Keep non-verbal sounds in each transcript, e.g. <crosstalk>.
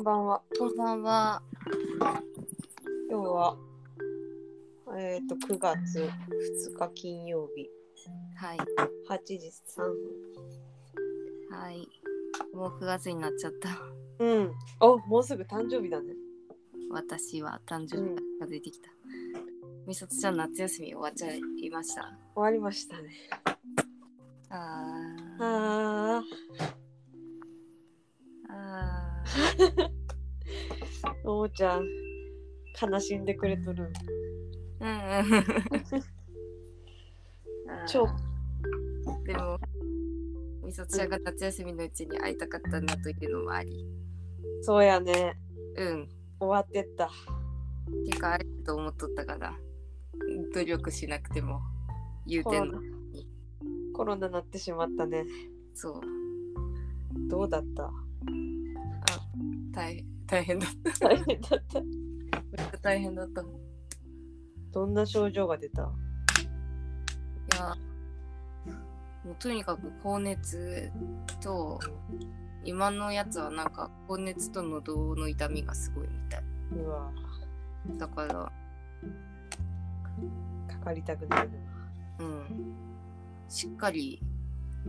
んばんは。こんばんは。今日は、えっ、と、9月2日金曜日、はい。8時3はい。もう9月になっちゃった。分。うん。おもうすぐ誕生日だね。私は誕生日が近づいてきた。みさとちゃん夏休み終わっちゃいました。終わりましたね。あー。ああー、ももちゃん、悲しんでくれとる。ー。うんうん。超でも、みさとちゃんが夏休みのうちに会いたかったなというのもあり。そうやね。うん。終わってった。てか、会えると思っとったから、努力しなくても言うてんの。コロナなってしまったね。そう。どうだった？大変大変だった。大変だった。めっちゃ大変だった。いどんな症状が出た？や、もうとにかく高熱と、今のやつはなんか高熱と喉の痛みがすごいみたい。うわ、だから、かかりたくないな。うん。しっかり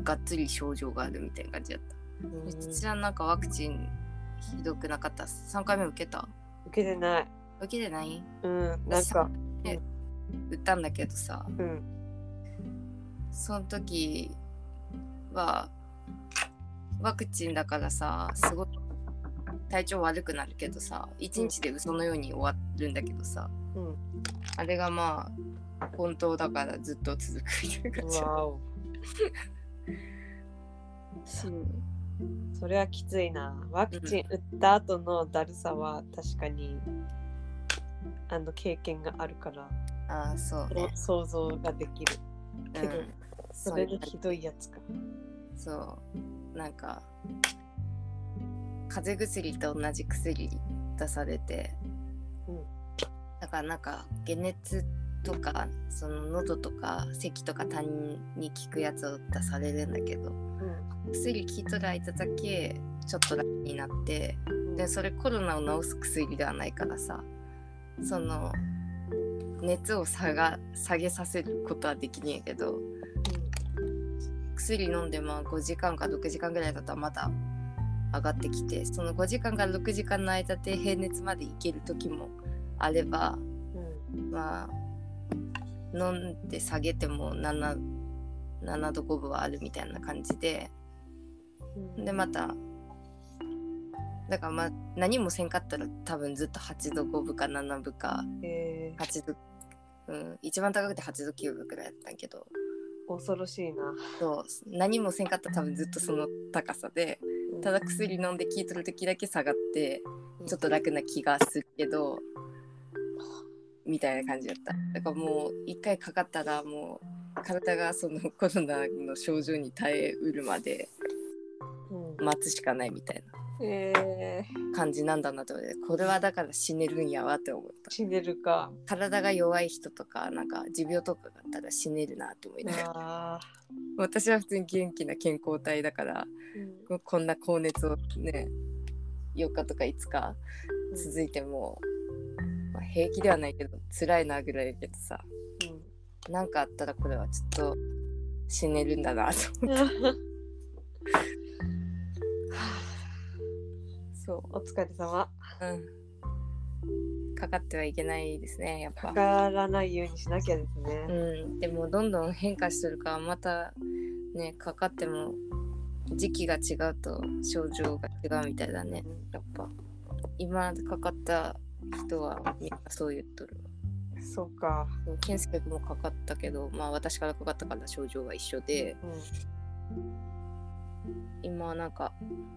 がっつり症状があるみたいな感じだった。うんみつちゃんなんかワクチンひどくなかった ?3 回目受けた？受けてない。受けてない？うん、なんか、打ったんだけどさ、うん。その時はワクチンだからさすごい体調悪くなるけどさ1日で嘘のように終わるんだけどさうん。あれがまあ本当だからずっと続くみたいな感じ <laughs> それはきついな。ワクチン打った後のだるさは確かにあの経験があるから、ああそうね想像ができる。けど、うんそれでひどいやつか。そうなんか風邪薬と同じ薬出されて、うんだからなんか解熱とかその喉とか咳とか他人に効くやつを出されるんだけどうん。薬効いとる間だけちょっと楽になってでそれコロナを治す薬ではないからさその熱を下が下げさせることはできねえけど薬飲んでまあ5時間か6時間ぐらいだったらまだ上がってきてその5時間から6時間の間で平熱までいける時もあればうん。まあ飲んで下げても 7, 7度5分はあるみたいな感じで。うん。でまただからまあ何もせんかったら多分ずっと8度5分か7分かえ8度うん一番高くて8度9分くらいだったんやけど。ー、恐ろしいな。そう何もせんかったら多分ずっとその高さでうん。ただ薬飲んで効いとる時だけ下がってちょっと楽な気がするけどみたいな感じだった。だからもう一回かかったらもう体がそのコロナの症状に耐えうるまでうん、待つしかないみたいえな感じなんだなと思って。これはだから死ねるんやわって思った。ー、死ねるか。体が弱い人とかなんか持病とかがあったら死ねるなって思いながら。あ私は普通に元気な健康体だからーうん。こんな高熱をね4日とか5日うん。続いても、まあ、平気ではないけど辛いなぐらいだけどさ。なんかあったらこれはちょっと死ねるんだなと思って。そお疲れ様。ううん。かかってはいけないですねやっぱ。かからないようにしなきゃですうね。ん。でもどんどん変化してるからまたねかかっても時期が違うと症状が違うみたいだね。やっぱ。今かかった人はみんなそう言っとる。そうか。健介君もかかったけどまあ私からかかったから症状が一緒で。うん今なんか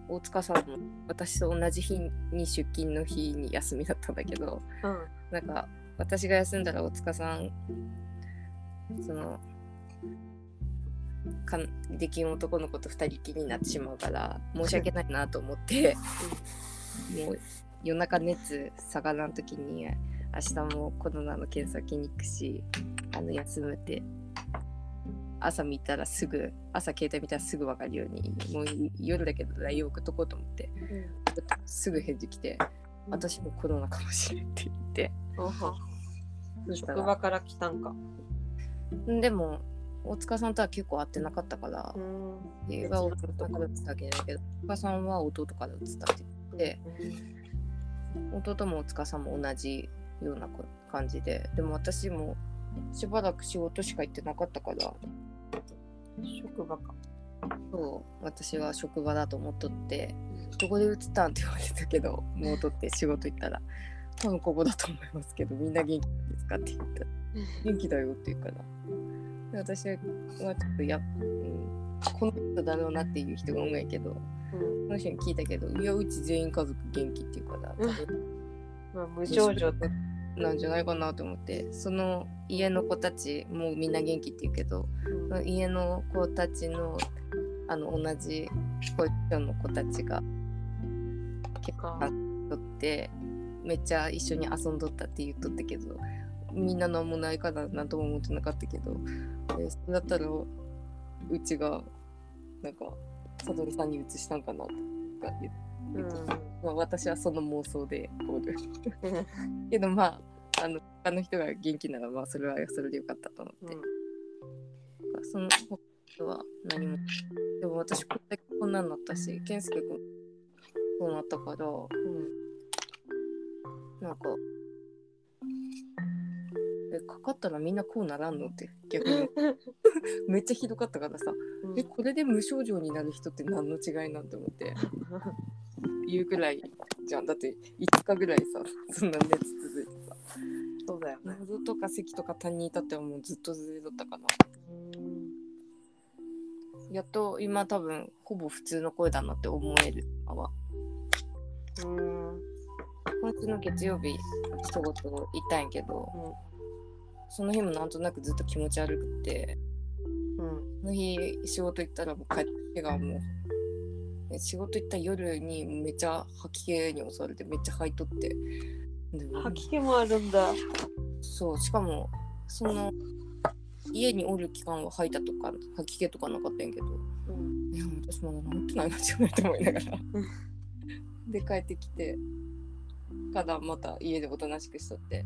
大塚さんも私と同じ日に出勤の日に休みだったんだけどうん。なんか私が休んだら大塚さんそのかできん男の子と二人きりになってしまうから申し訳ないなと思ってもう夜中熱下がらん時に明日もコロナの検査受けに行くしあの休むって。朝見たらすぐ朝携帯見たらすぐ分かるようにもう夜だけど LINE 送っとこうと思ってすぐ返事来て「私もコロナかもしれん」って言って。おはそしたら。職場から来たんか。でも大塚さんとは結構会ってなかったからうん。映画を弟から移ったわけど大塚さんは弟から移って言って弟も大塚さんも同じようなこ感じででも私もしばらく仕事しか行ってなかったから職場か。そう私は職場だと思っとって「どこで移ったん?」って言われたけどもう取って仕事行ったら「多分ここだと思いますけどみんな元気ですか?」って言ったら「元気だよ」って言うからで私はちょっとや、うん、この人だろうなっていう人が多いけど。うん。その人に聞いたけど「いやうち全員家族元気」って言うからまあ、無症状。なんじゃないかなと思って。その家の子たちもうみんな元気って言うけど家の子たちのあの同じ保育所の子たちが結構か。とってめっちゃ一緒に遊んどったって言っとったけどみんな何もないからなんとも思ってなかったけどえそれだったらうちがなんか悟さんに移したんかなとか言って。うん。まあ、私はその妄想でおる <laughs> けどまああの他の人が元気ならまあそれはそれでよかったと思って、その他の人は何も。でも私ここんなんなったし健介君そうなったからなんかえかかったらみんなこうならんの？って <laughs> 逆に。めっちゃひどかったからさ。うん。えこれで無症状になる人って何の違いなんて思って。<laughs> 言うくらいじゃん。だって5日ぐらいさそんな熱続いてさ。そうだよね。喉とか咳とか他人に至ってはもうずっとずれだったかな。うん。やっと今多分ほぼ普通の声だなって思える今はうん。今週の月曜日仕事行ったんやけど、その日もなんとなくずっと気持ち悪くてうん。その日仕事行ったらもう帰ってがもうで仕事行った夜にめっちゃ吐き気に襲われてめっちゃ吐いとって。で吐き気もあるんだ。そうしかもその家におる期間は吐いたとか吐き気とかなかったんやけど。うん。いや私まだ治ってないなじゃないと思いながら。うん。で帰ってきてからまた家でおとなしくしとって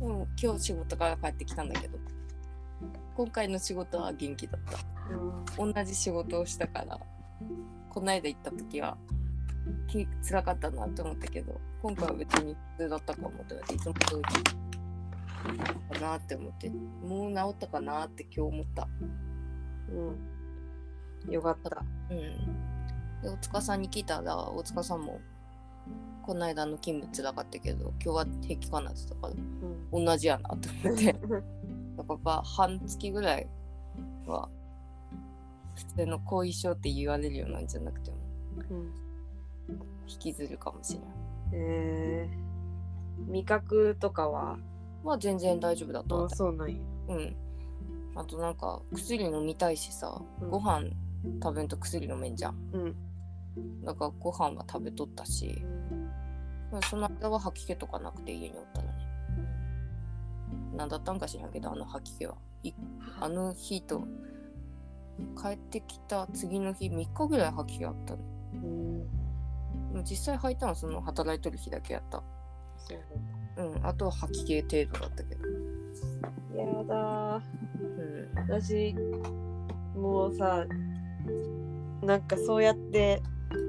でも今日仕事から帰ってきたんだけど。今回の仕事は元気だった。うん同じ仕事をしたからこの間行った時はき辛かったなと思ったけど今回は別に普通だったかもと思っていつも通りかなって思ってもう治ったかなって今日思った。うん。よかった。うん。で大塚さんに聞いたら大塚さんもこの間の勤務辛かったけど今日は平気かなって言ったからうん同じやなと思って <laughs> だから半月ぐらいは普通の後遺症って言われるようなんじゃなくてもうん引きずるかもしれない。えー、味覚とかは？まあ全然大丈夫だと思あった。そうなんや。うん。あとなんか薬飲みたいしさ、うんご飯食べんと薬飲めんじゃん。うん。だからご飯は食べとったし、まあその間は吐き気とかなくて家におったのね。なんだったんか知らんけど、あの吐き気は。いあの日と帰ってきた次の日3日ぐらい吐き気あったの。うん。実際吐いたのはその働いとる日だけやった。そううん。あとは吐き気程度だったけど。やだー。うん。私もうさなんかそうやって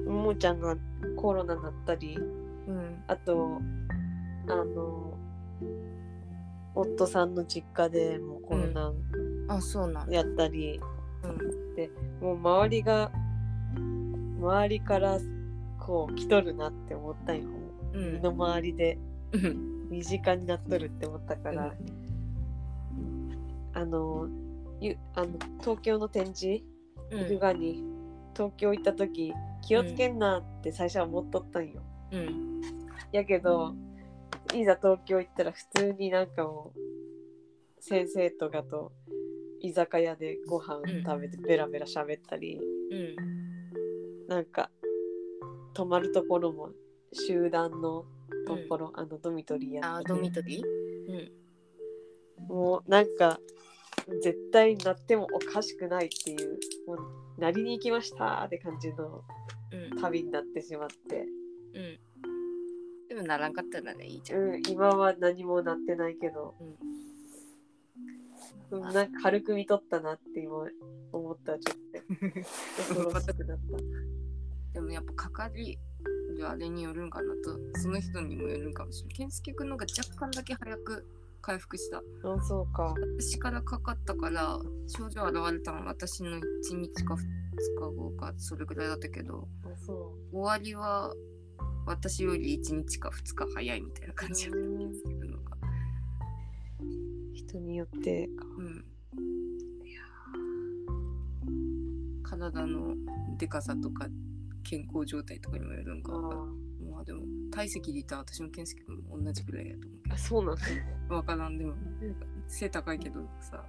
ももちゃんがコロナになったりうん。あとあの夫さんの実家でもうコロナあ、そうなんだ。やったり、うん。もう周りが周りからこう来とるなって思ったんよ、うん身の回りでうん。身近になっとるって思ったから、あのゆあの東京の展示？うん。ヨガに東京行った時気をつけんなって最初は思っとったんよ。うん。やけどいざ東京行ったら普通になんかもう先生とかと居酒屋でご飯食べてベラベラ喋ったり、うん。なんか泊まるところも集団のところ、あのドミトリーやあ、ドミトリー？うん。もうなんか絶対なってもおかしくないっていうもうなりに行きましたって感じのうん。旅になってしまって、うんでもならんかったらねいいじゃん、うん、今は何もなってないけど、うん、なんか軽く見とったなって今思ったらちょっと。恐ろしくなった。でもやっぱかかりるあれによるんかなと。その人にもよるんかもしれない健介君の方が若干だけ早く回復した。あそうか。私からかかったから症状現れたのは私の1日か2日後かそれぐらいだったけど。終わりは私より1日か2日早いみたいな感じだったうん健介君のがう人によってか。うん。体のでかさとか健康状態とかにもよるんか。まあでも体積で言ったら私も健介君も同じぐらいやと思うけあそうなんだ。どわからん。でも背高いけどさ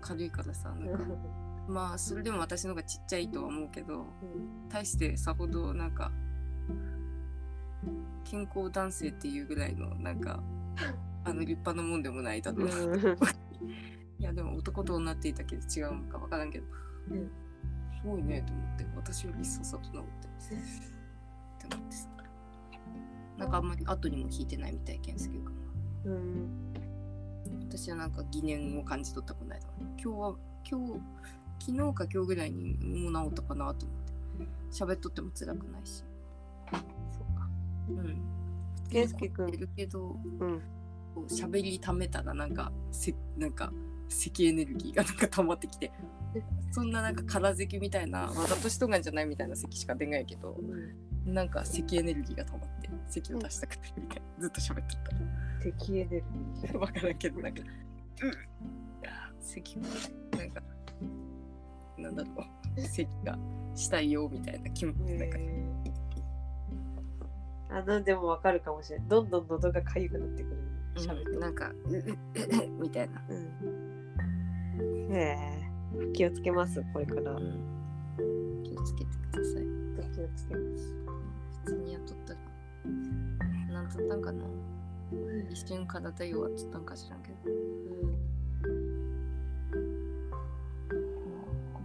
軽いからさなんか。まあそれでも私の方がちっちゃいとは思うけど対してさほどなんか健康男性っていうぐらいのなんかあの立派なもんでもないだろう <laughs> いやでも男と女って言ったけど違うのか分からんけど、うん。すごいねと思って私よりさっさと治って。って思ってさ。なんかあんまり後にも引いてないみたい健介君はうん。私はなんか疑念を感じ取ったこないだ今日は今日昨日か今日ぐらいにもう治ったかなと思って。喋っとっても辛くないし。うん。健介君。いるけどうん。こう喋りためたらなんかせなんか赤エネルギーがなんか溜まってきてそんななんか空咳みたいなわざとしとがんじゃないみたいな咳しか出ないけどなんか赤エネルギーが溜まって咳を出したくてみたいなずっと喋っとった。敵エネルギら分からんけどなんかうん。咳がなんかなんだろう。咳がしたいよみたいな気持ちー。なんか。へーあなんでもわかるかもしれない。どんどん喉が痒くなってくる。喋ってうんなんかううううみたいな、うん。へえ。気をつけます。これから。気をつけてください気をつけます。普通にやっとったらなんとったんかな一瞬体弱っとったんか知らんけど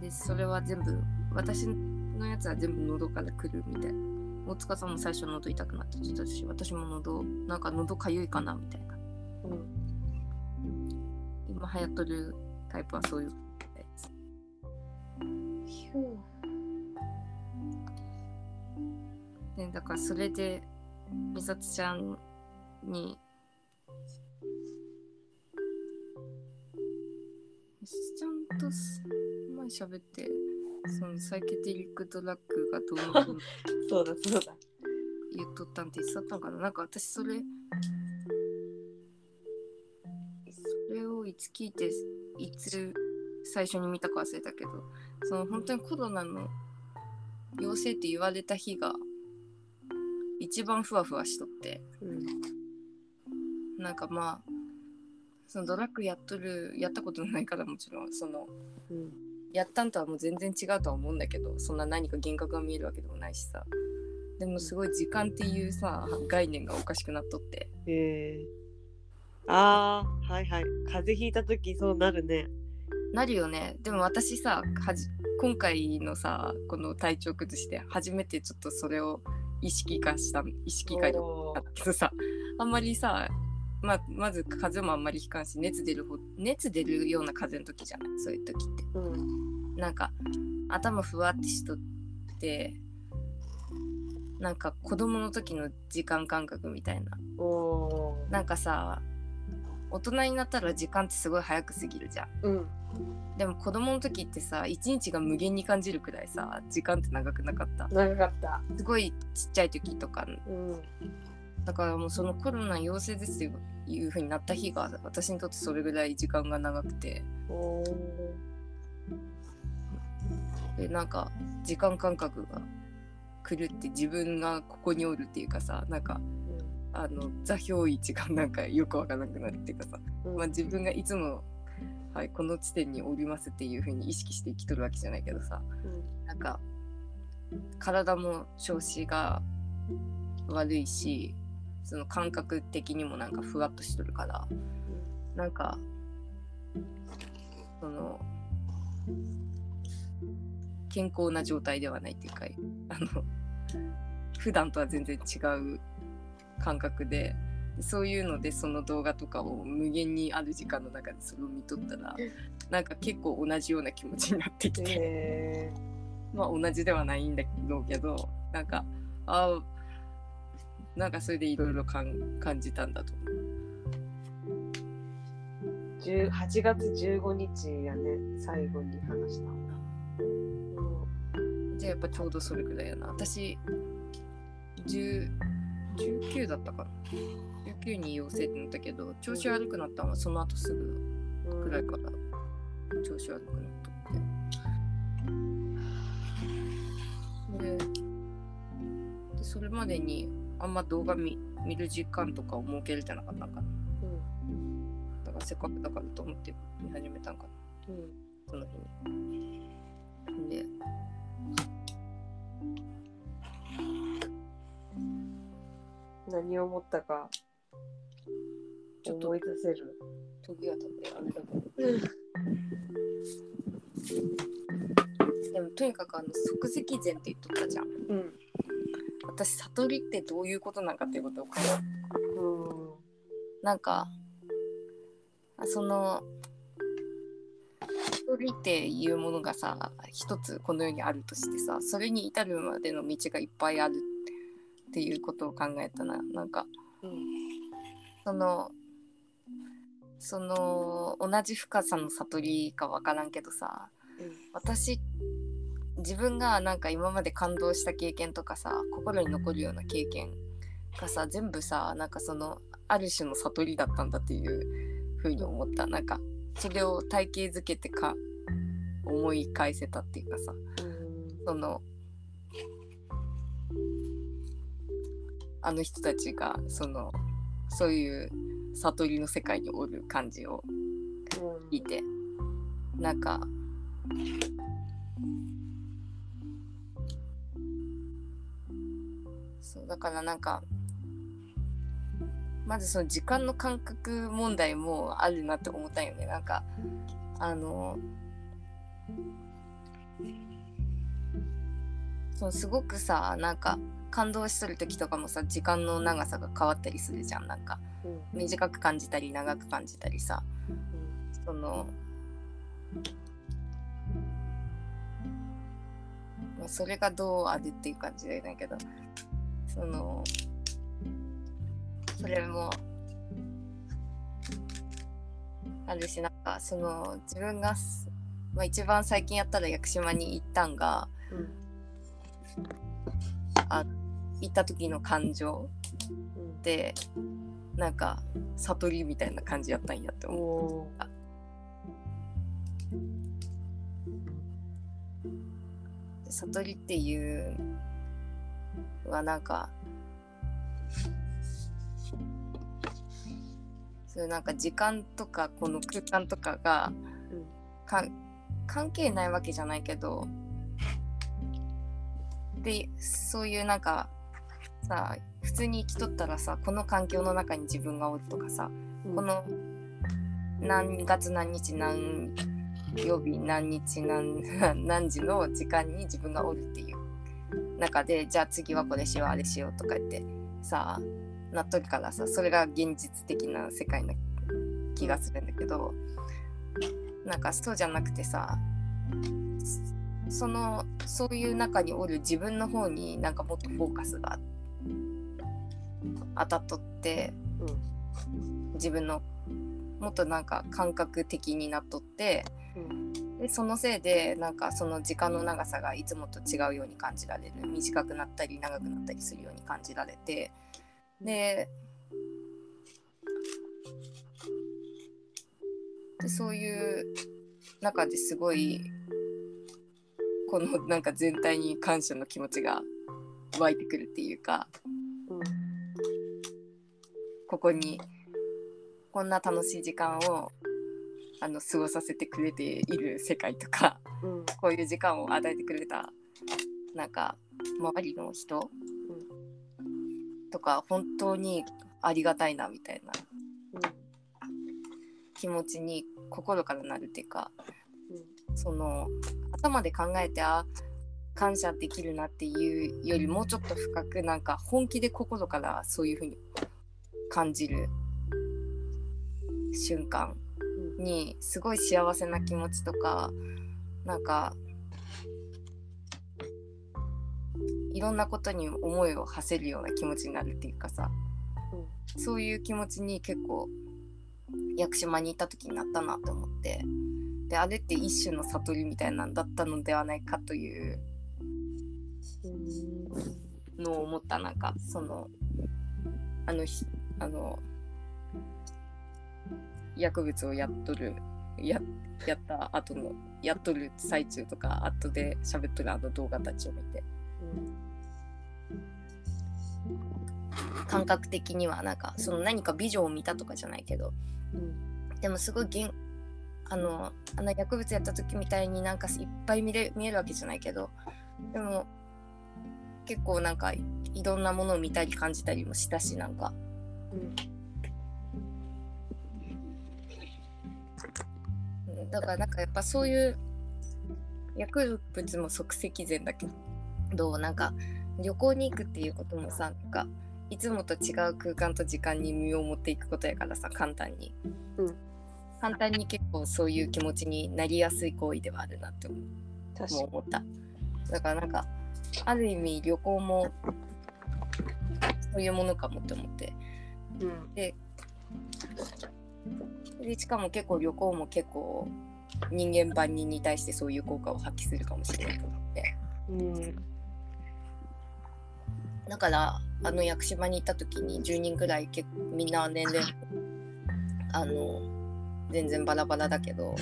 でそれは全部私のやつは全部喉からくるみたいな大塚さんも最初喉痛くなって言ってたし私も喉なんか喉かゆいかなみたいなうん。うん。今流行っとるタイプはそういうやつひゅでだからそれで美里ちゃんに美里ちゃんとす前喋ってそのサイケデリックドラッグがどう <laughs> そうだそうだ。言っとったんって言ってたんかななんか私それそれをいつ聞いていつ最初に見たか忘れたけどその本当にコロナの陽性って言われた日が一番ふわふわしとってうん。なんかまあそのドラッグやっとるやったことないからもちろんそのうん。やったんとはもう全然違うとは思うんだけどそんな何か幻覚が見えるわけでもないしさでもすごい時間っていうさ概念がおかしくなっとってへえ。ああ、はいはい。風邪ひいたときそうなるね。なるよねでも私さはじ今回のさこの体調崩して初めてちょっとそれを意識化した意識化だけどさあんまりさまあ、まず風邪もあんまりひかんし熱出るほ熱出るような風邪の時じゃないそういう時ってうん。なんか頭ふわってしとってなんか子供の時の時間感覚みたいななんかさ大人になったら時間ってすごい早く過ぎるじゃんうん。でも子供の時ってさ一日が無限に感じるくらいさ時間って長くなかった長かった。すごいちっちゃい時とかうん。だからもうそのコロナ陽性ですっていう風になった日が私にとってそれぐらい時間が長くて。でなんか時間感覚が狂って自分がここにおるっていうかさなんかあの座標位置がなんかよくわからなくなるっていうかさ、うん。まあ、自分がいつも、はい、この地点におりますっていう風に意識して生きとるわけじゃないけどさ。うん。なんか体も調子が悪いしその感覚的にもなんかふわっとしとるからなんかその健康な状態ではないっていうかあの普段とは全然違う感覚でそういうのでその動画とかを無限にある時間の中でそれを見とったらなんか結構同じような気持ちになってきて、へまあ同じではないんだろうけどなんかあなんかそれでいろいろ感じたんだと思う。ー8月15日やね最後に話したのうんじゃあやっぱちょうどそれくらいやな。私、10 19だったかな。19に陽性ってなったけど、調子悪くなったのはその後すぐくらいから調子悪くなったって。で、でそれまでにあんま動画見見る時間とかを設けれてなかったんかな。うんだからせっかくだからと思って見始めたんかな。うんその日に。で、何を思ったかちょっと思い出せる？時が経ってあれだけど。でもとにかくあの即席禅って言っとったじゃん。うん私悟りってどういうことなんかっていうことを考えうん。なんかあその悟りっていうものがさ一つこの世にあるとしてさそれに至るまでの道がいっぱいあるっていうことを考えたな。なんかうん。そのその同じ深さの悟りか分からんけどさ私自分がなんか今まで感動した経験とかさ心に残るような経験がさ全部さなんかそのある種の悟りだったんだっていう風に思った。なんかそれを体系づけてか思い返せたっていうかさ。うん。そのあの人たちがそのそういう悟りの世界におる感じを聞いて。なんかだからなんかまずその時間の感覚問題もあるなって思ったよね。なんかあのそうすごくさなんか感動しとる時とかもさ時間の長さが変わったりするじゃん。なんかうん。短く感じたり長く感じたりさ。うん。その、まあ、それがどうあるっていう感じだけどそのそれもあるしなんかその自分がす、まあ、一番最近やったら屋久島に行ったんがうん。行った時の感情うん。なんか悟りみたいな感じやったんやって思う。おー。で悟りっていうのはなんかそういうなんか時間とかこの空間とかがうん。か関係ないわけじゃないけどでそういうなんかさ普通に生きとったらさこの環境の中に自分がおるとかさうん。この何月何日何曜日何日何 <laughs> 何時の時間に自分がおるっていう中でじゃあ次はこれしようあれしようとか言ってさなっとるからさそれが現実的な世界な気がするんだけどなんかそうじゃなくてさそのそういう中におる自分の方になんかもっとフォーカスが当たっとって自分のもっとなんか感覚的になっとってうんでそのせいでなんかその時間の長さがいつもと違うように感じられる。短くなったり長くなったりするように感じられて。ででそういう中ですごいこのなんか全体に感謝の気持ちが湧いてくるっていうかうん。ここにこんな楽しい時間をあの過ごさせてくれている世界とかうん。こういう時間を与えてくれたなんか周りの人とか本当にありがたいなみたいな気持ちに心からなるっていうかその頭で考えてあ感謝できるなっていうよりもうちょっと深くなんか本気で心からそういうふうに感じる瞬間にすごい幸せな気持ちとかなんかいろんなことに思いを馳せるような気持ちになるっていうかさ、うん、そういう気持ちに結構屋久島にいた時になったなと思ってであれって一種の悟りみたいなんだったのではないかというのを思ったなんかそのあのあの薬物をやっとるややった後のやっとる最中とか後で喋っとるあの動画たちを見て、うん、感覚的にはなんかその何かビジョンを見たとかじゃないけど、うん、でもすごいげんあのあの薬物やった時みたいになんかいっぱい見れ見えるわけじゃないけど。でも結構なんかいろんなものを見たり感じたりもしたしなんか、うん、だからなんかやっぱそういう薬物も即席膳だけどなんか旅行に行くっていうこともさなんかいつもと違う空間と時間に身を持っていくことやからさ簡単に、うん、簡単に結構そういう気持ちになりやすい行為ではあるなって思思った。だからなんかある意味旅行もそういうものかもって思って、うん、ででしかも結構旅行も結構人間万人に対してそういう効果を発揮するかもしれないと思って、うん、だからあの屋久島に行った時に10人ぐらい結みんな年齢あの全然バラバラだけど、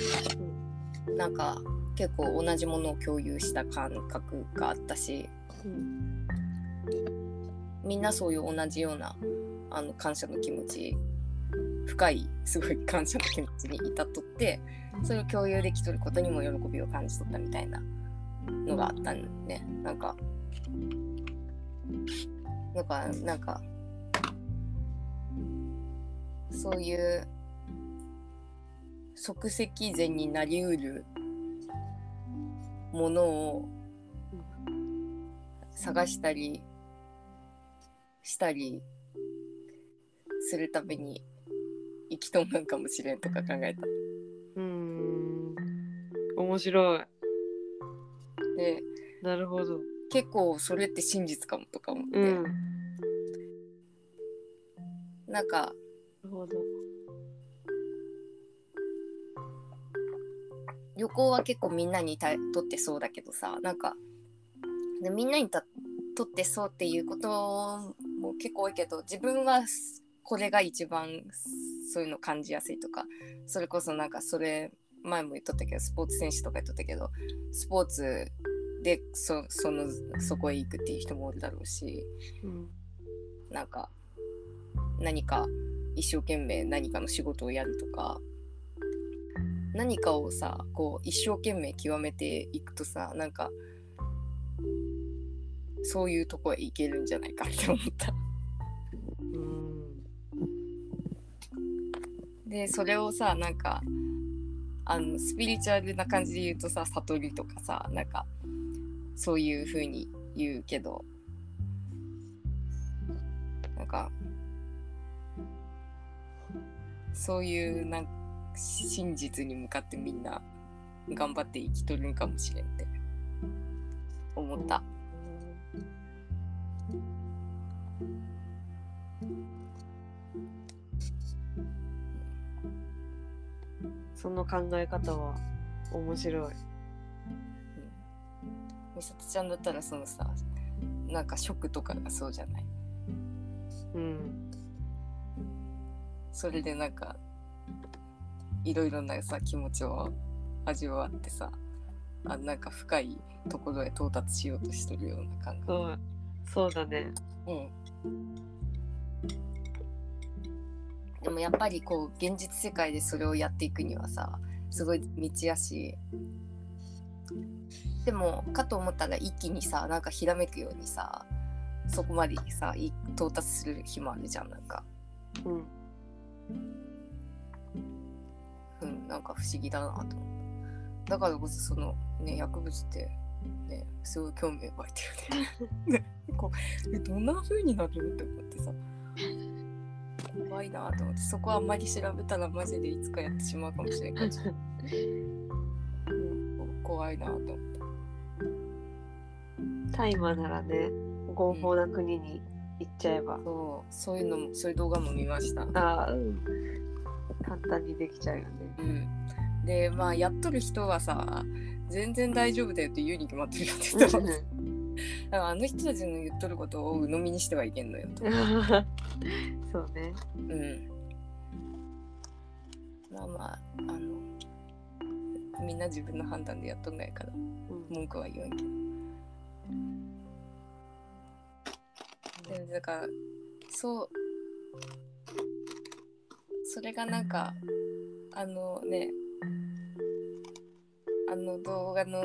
うん、なんか結構同じものを共有した感覚があったし、うん、みんなそういう同じようなあの感謝の気持ち深いすごい感謝の気持ちに至っとってそれを共有できとることにも喜びを感じ取ったみたいなのがあったんね。なんかだかなんかそういう即席膳になりうるものを探したりしたりするために生きとんかもしれんとか考えた。うん。面白い。でなるほど。結構それって真実かもとか思って、うん、なん。かなるほど。旅行は結構みんなにとってそうだけどさ。なんかでみんなにとってそうっていうことも結構多いけど自分はこれが一番そういうの感じやすいとかそれこそなんかそれ前も言っとったけどスポーツ選手とか言っとったけどスポーツでそそのそこへ行くっていう人もおるだろうし、うん、なんか何か一生懸命何かの仕事をやるとか何かをさこう一生懸命極めていくとさなんかそういうとこへ行けるんじゃないかって思った。でそれをさなんかあのスピリチュアルな感じで言うとさ悟りとかさなんかそういう風に言うけどなんかそういうなん真実に向かってみんな頑張って生きとるんかもしれんって思った。その考え方は面白い。美里ちゃんだったらそのさなんか食とかがそうじゃない？うん。それでなんかいろいろなさ気持ちを味わってさあなんか深いところへ到達しようとしてるような感覚。そう。そうだね。うんでもやっぱりこう現実世界でそれをやっていくにはさすごい道やし。でもかと思ったら一気にさなんかひらめくようにさそこまでさ到達する日もあるじゃんなんか。うん。うん、なんか不思議だなと思っただからこそそのね薬物ってねすごい興味湧いてるね。<laughs> ねこうえどんな風になるって思ってさ怖いなと思ってそこはあんまり調べた。らマジでいつかやってしまうかもしれないからうん。怖いなと思って大麻ならね合法な国に行っちゃえば、そう。そういうのもそういう動画も見ました。ああ、うん、簡単にできちゃうよねうんでまあやっとる人はさ全然大丈夫だよって言うに決まってるよって言ってただからあの人たちの言っとることを鵜呑みにしてはいけんのよと。<laughs> そうねうん。まあまあ、あの、みんな自分の判断でやっとんないから、うん文句は言わんけど。でだから、そう、それがなんか、あのね、あの動画の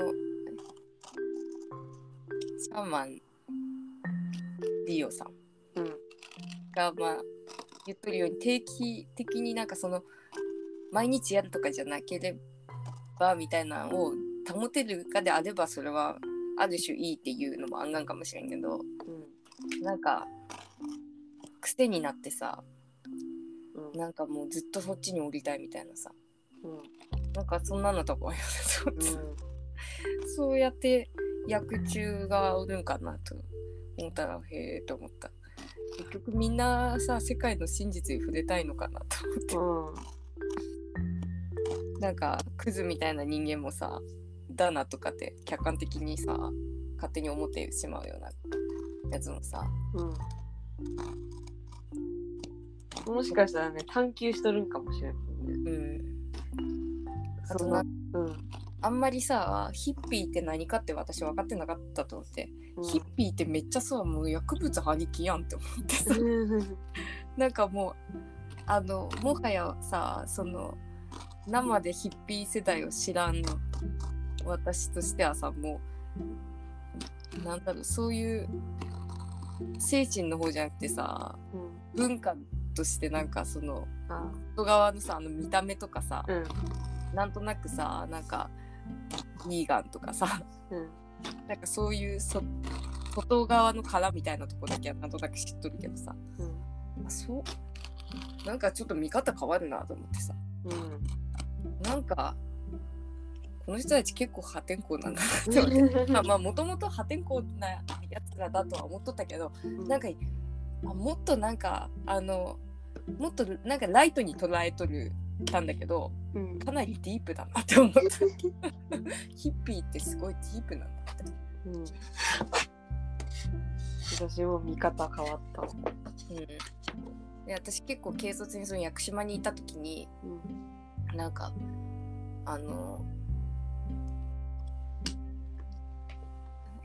シャーマンリオさん。うん。がまあ言っとるように定期的になんかその毎日やるとかじゃなければみたいなのを保てるかであればそれはある種いいっていうのもあんがんかもしれんけどなんか癖になってさうん。うんなんかもうずっとそっちに降りたいみたいなさ。うん。なんかそんなのとかはうん。そうやって薬中がおるんかなと思ったらへえと思った。結局みんなさ世界の真実に触れたいのかなと思って。うん。なんかクズみたいな人間もさだなとかって客観的にさ勝手に思ってしまうようなやつもさ。うん。もしかしたらね探求しとるんかもしれないね。うん。あとなうんあんまりさヒッピーって何かって私分かってなかったと思って、うん。ヒッピーってめっちゃさもう薬物ありきやんって思ってさ。うんなんかもうあのもはやさその生でヒッピー世代を知らん私としてはさもうなんだろうそういう精神の方じゃなくてさうん。文化としてなんかそのあ。外側のさあの見た目とかさ、うん。なんとなくさなんかビーガンとかさ。うん。なんかそういうそ外側の殻みたいなとこだけはなんとなく知っとるけどさ。うん。あそう。なんかちょっと見方変わるなと思ってさ。うん。なんかこの人たち結構破天荒なんだなって思って。<laughs> まあまあもともと破天荒なやつらだとは思っとったけどなんかあもっとなんかあのもっとなんかライトに捉えとるたんだけどうん。かなりディープだなって思った。<laughs> ヒッピーってすごいディープなんだって。うん。私も見方変わった。うん。で私結構軽率にその屋久島にいた時にうん。なんかあの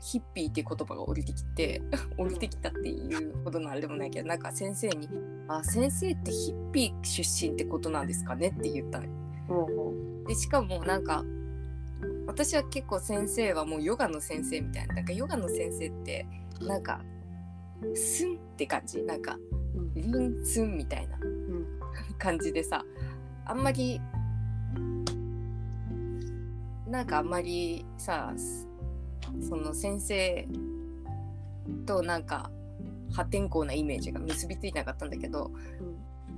ヒッピーっていう言葉が降りてきて降りてきたっていうほどのあれでもないけどなんか先生に「あ先生ってヒッピー出身ってことなんですかね?」って言ったのでしかもなんか私は結構先生はもうヨガの先生みたいななんかヨガの先生ってなんかスンって感じ。なんかリンスンみたいなうん。感じでさあんまりなんかあんまりさその先生となんか破天荒なイメージが結びついてなかったんだけど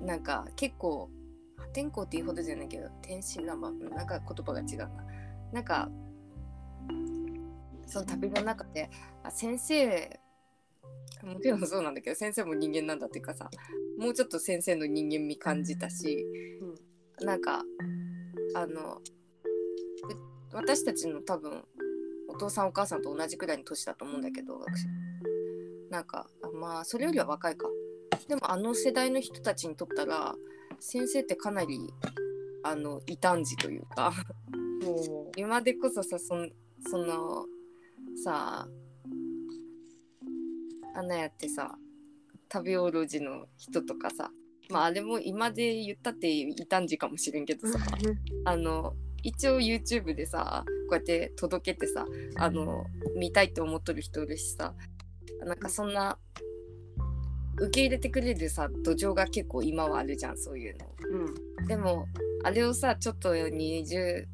なんか結構破天荒っていうほどじゃないけど天真爛漫なんか言葉が違うな。なんかその旅の中であ先生もちろんそうなんだけど先生も人間なんだっていうかさもうちょっと先生の人間味感じたし、なんかあのう私たちの多分お父さんお母さんと同じくらいの年だと思うんだけど私。なんかあまあそれよりは若いかでもあの世代の人たちにとったら先生ってかなりあの異端児というか。ほ今でこそさそんそのさあんなやってさ食べおろじの人とかさ。まああれも今で言ったって異端児かもしれんけどさ。<laughs> あの一応 YouTube でさこうやって届けてさあの見たいって思っとる人いるしさ。なんかそんな受け入れてくれるさ土壌が結構今はあるじゃんそういうの。うん。でもあれをさちょっと20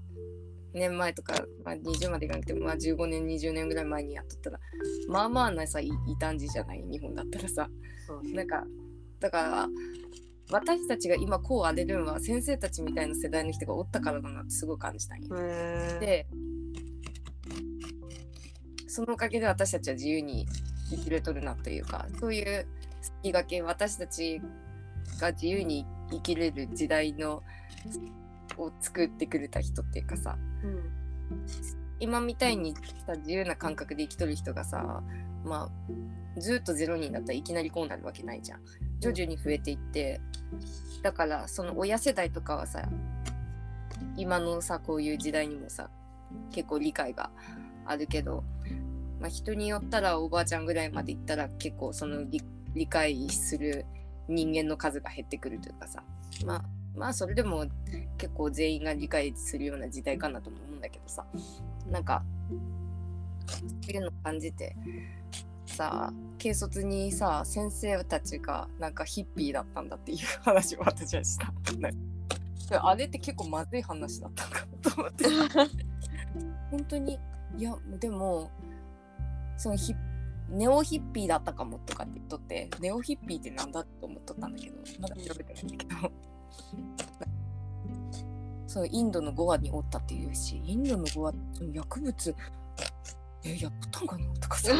年前とか、まあ、20までいかなくても、まあ、15年20年ぐらい前にやっとったらまあまあなさ異端児じゃない？日本だったらさ。なんかだから私たちが今こう荒れるのは先生たちみたいな世代の人がおったからだなってすごい感じたんよ。へー。でそのおかげで私たちは自由に生きれとるなというかそういう先駆け私たちが自由に生きれる時代のを作ってくれた人っていうかさうん。今みたいにさ自由な感覚で生きとる人がさまあずっと0人だったらいきなりこうなるわけないじゃん。徐々に増えていってだからその親世代とかはさ今のさこういう時代にもさ結構理解があるけど、まあ、人によったらおばあちゃんぐらいまで行ったら結構その理解する人間の数が減ってくるというかさまあまあそれでも結構全員が理解するような時代かなとも思うんだけどさなんかそういうのを感じてさ軽率にさ先生たちがなんかヒッピーだったんだっていう話を私はした。<laughs> あれって結構まずい話だったのかなと思って。<laughs> 本当にいやでもそのヒネオヒッピーだったかもとかって言っとってネオヒッピーってなんだと思っとったんだけどまだ調べてないんだけど。<laughs> そうインドのゴアにおったっていうしインドのゴアその薬物えやったんかなとかさ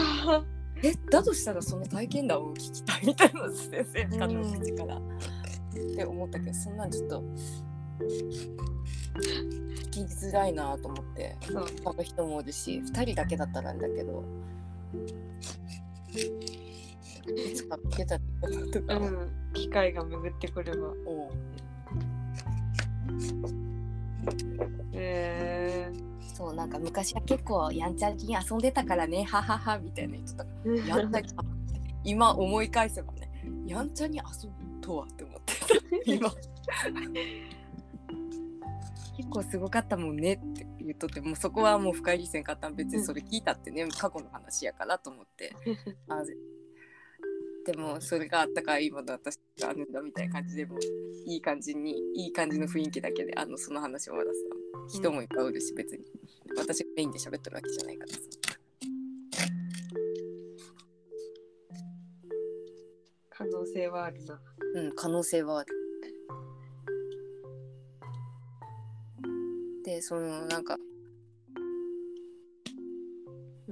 えだとしたらその体験談を聞きたいみたいな先生からの口から、って思ったけどそんなんちょっと聞きづらいなと思って。他の人もおるし2人だけだったらんだけど。いつか聞けたらいいかなとか。うん。機会が巡ってくれば。思うへえそうなんか昔は結構やんちゃに遊んでたからねはははみたいな言っとか。やんちゃに今思い返せばねやんちゃに遊ぶとはって思ってた。今。結構すごかったもんねって言っとってもうそこはもう深入りせんかった。ん別にそれ聞いたってね、過去の話やからと思って。<laughs> あでもそれがあったから今の私があるんだみたいな感じでもういい感じにいい感じの雰囲気だけであのその話を渡す人もいっぱいおるし別に。私がメインで喋ってるわけじゃないからさ。可能性はあるな。うん、可能性はある。で、そのなんか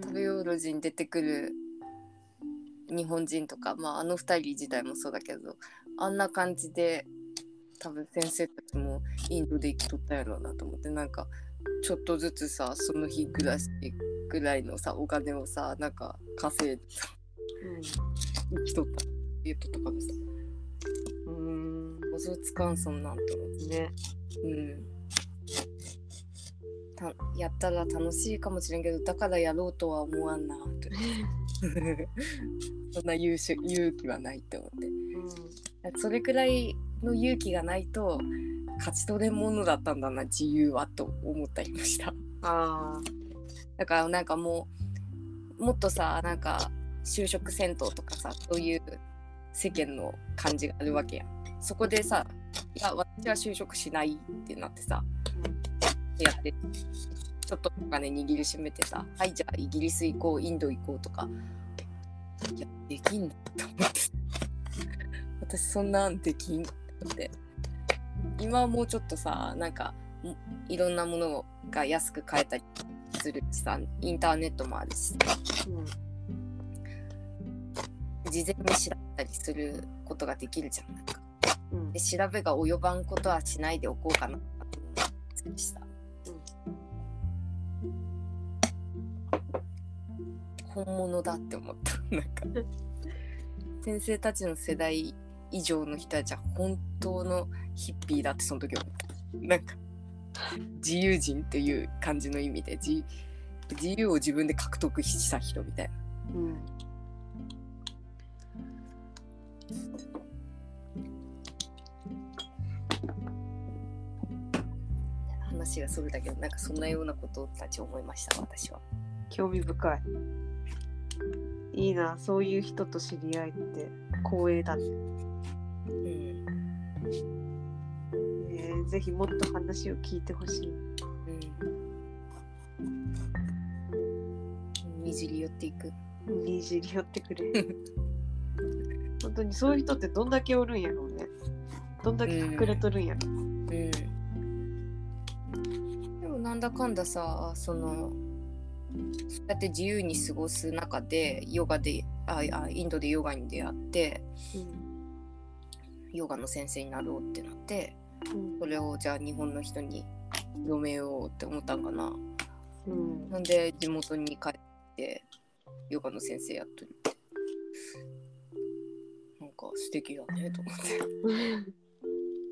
食べよう路地に出てくる日本人とか、まああの二人自体もそうだけど、あんな感じで多分先生たちもインドで生きとったやろうなと思って、なんかちょっとずつさ、その日暮らしぐらいのさ、お金をさ、なんか稼いでさ、生きとったって言っとったからさ、うん。うん想像つかんそんなんと思って。ね。うん、たやったら楽しいかもしれんけどだからやろうとは思わんなと <laughs> <laughs> そんな勇気勇気はないって思って。うん。それくらいの勇気がないと勝ち取れんものだったんだな自由はと思ったりました。あだからなんかもうもっとさなんか就職戦闘とかさそういう世間の感じがあるわけやん。そこでさいや私は就職しないってなってさやってちょっとお金握りしめてさはいじゃあイギリス行こうインド行こうとかいやできんだと思って。<laughs> 私そんなんできんって。今はもうちょっとさなんかもいろんなものが安く買えたりするしさインターネットもあるしうん。事前に調べたりすることができるじゃんなんか。うん。で調べが及ばんことはしないでおこうかなと思うしさ本物だって思った。<laughs> なんか。先生たちの世代以上の人たちは本当のヒッピーだってその時思った。なんか。自由人っていう感じの意味で。自自由を自分で獲得した人みたいな。うん。話がそれだけどなんかそんなようなことたち思いました私は。興味深い。いいなそういう人と知り合いって光栄だねうんえーぜひもっと話を聞いてほしい。うん。にじり寄っていく。にじり寄ってくれ。<laughs> 本当にそういう人ってどんだけおるんやろうね。どんだけ隠れとるんやろ。うん。でもなんだかんださ、その、そうやって自由に過ごす中で、ヨガで、あ、あインドでヨガに出会って、ヨガの先生になろうってなって、うんそれをじゃあ日本の人に広めようって思ったんかな。うんなんで地元に帰ってヨガの先生やっとるって。なんか素敵だねと思って。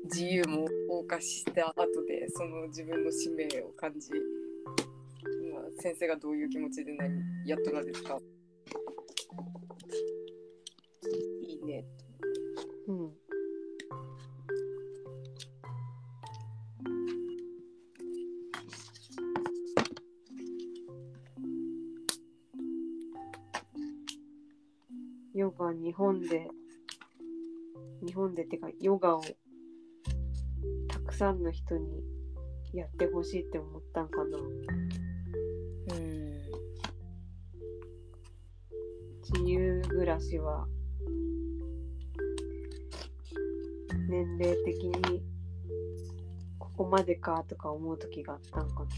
自由も謳歌した後でその自分の使命を感じ、まあ、先生がどういう気持ちで何やっとられるか？いいね。うんヨガ日本で日本でってかヨガをたくさんの人にやってほしいって思ったんかな自由暮らしは年齢的にここまでかとか思う時があったんかな。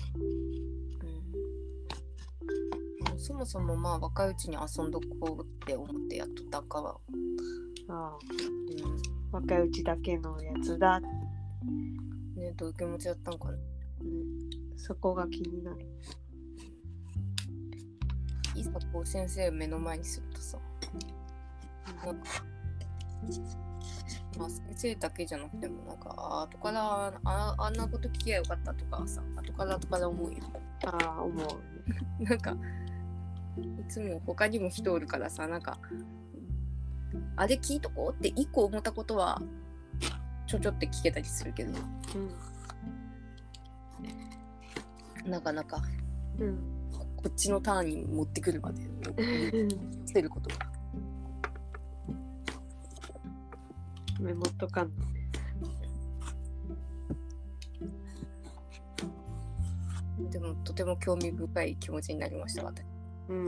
うん、そもそもまあ若いうちに遊んどこうって思ってやっとったんかは、ああ。う若いうちだけのやつだ、ん、ねどういう気持ちだったんかな。うん、そこが気になるいざこう先生を目の前にするとさ。なんかまあ先生だけじゃなくてもなんかあ後からああんなこと聞きゃよかったとかさ後から後から思うよ。ああ思う。なんかいつも他にも人おるからさなんかあれ聞いとこうって一個思ったことはちょちょって聞けたりするけど。なかなか。うんうんこっちのターンに持ってくるまで捨てることがメモっとかんのでもとても興味深い気持ちになりました私。うん。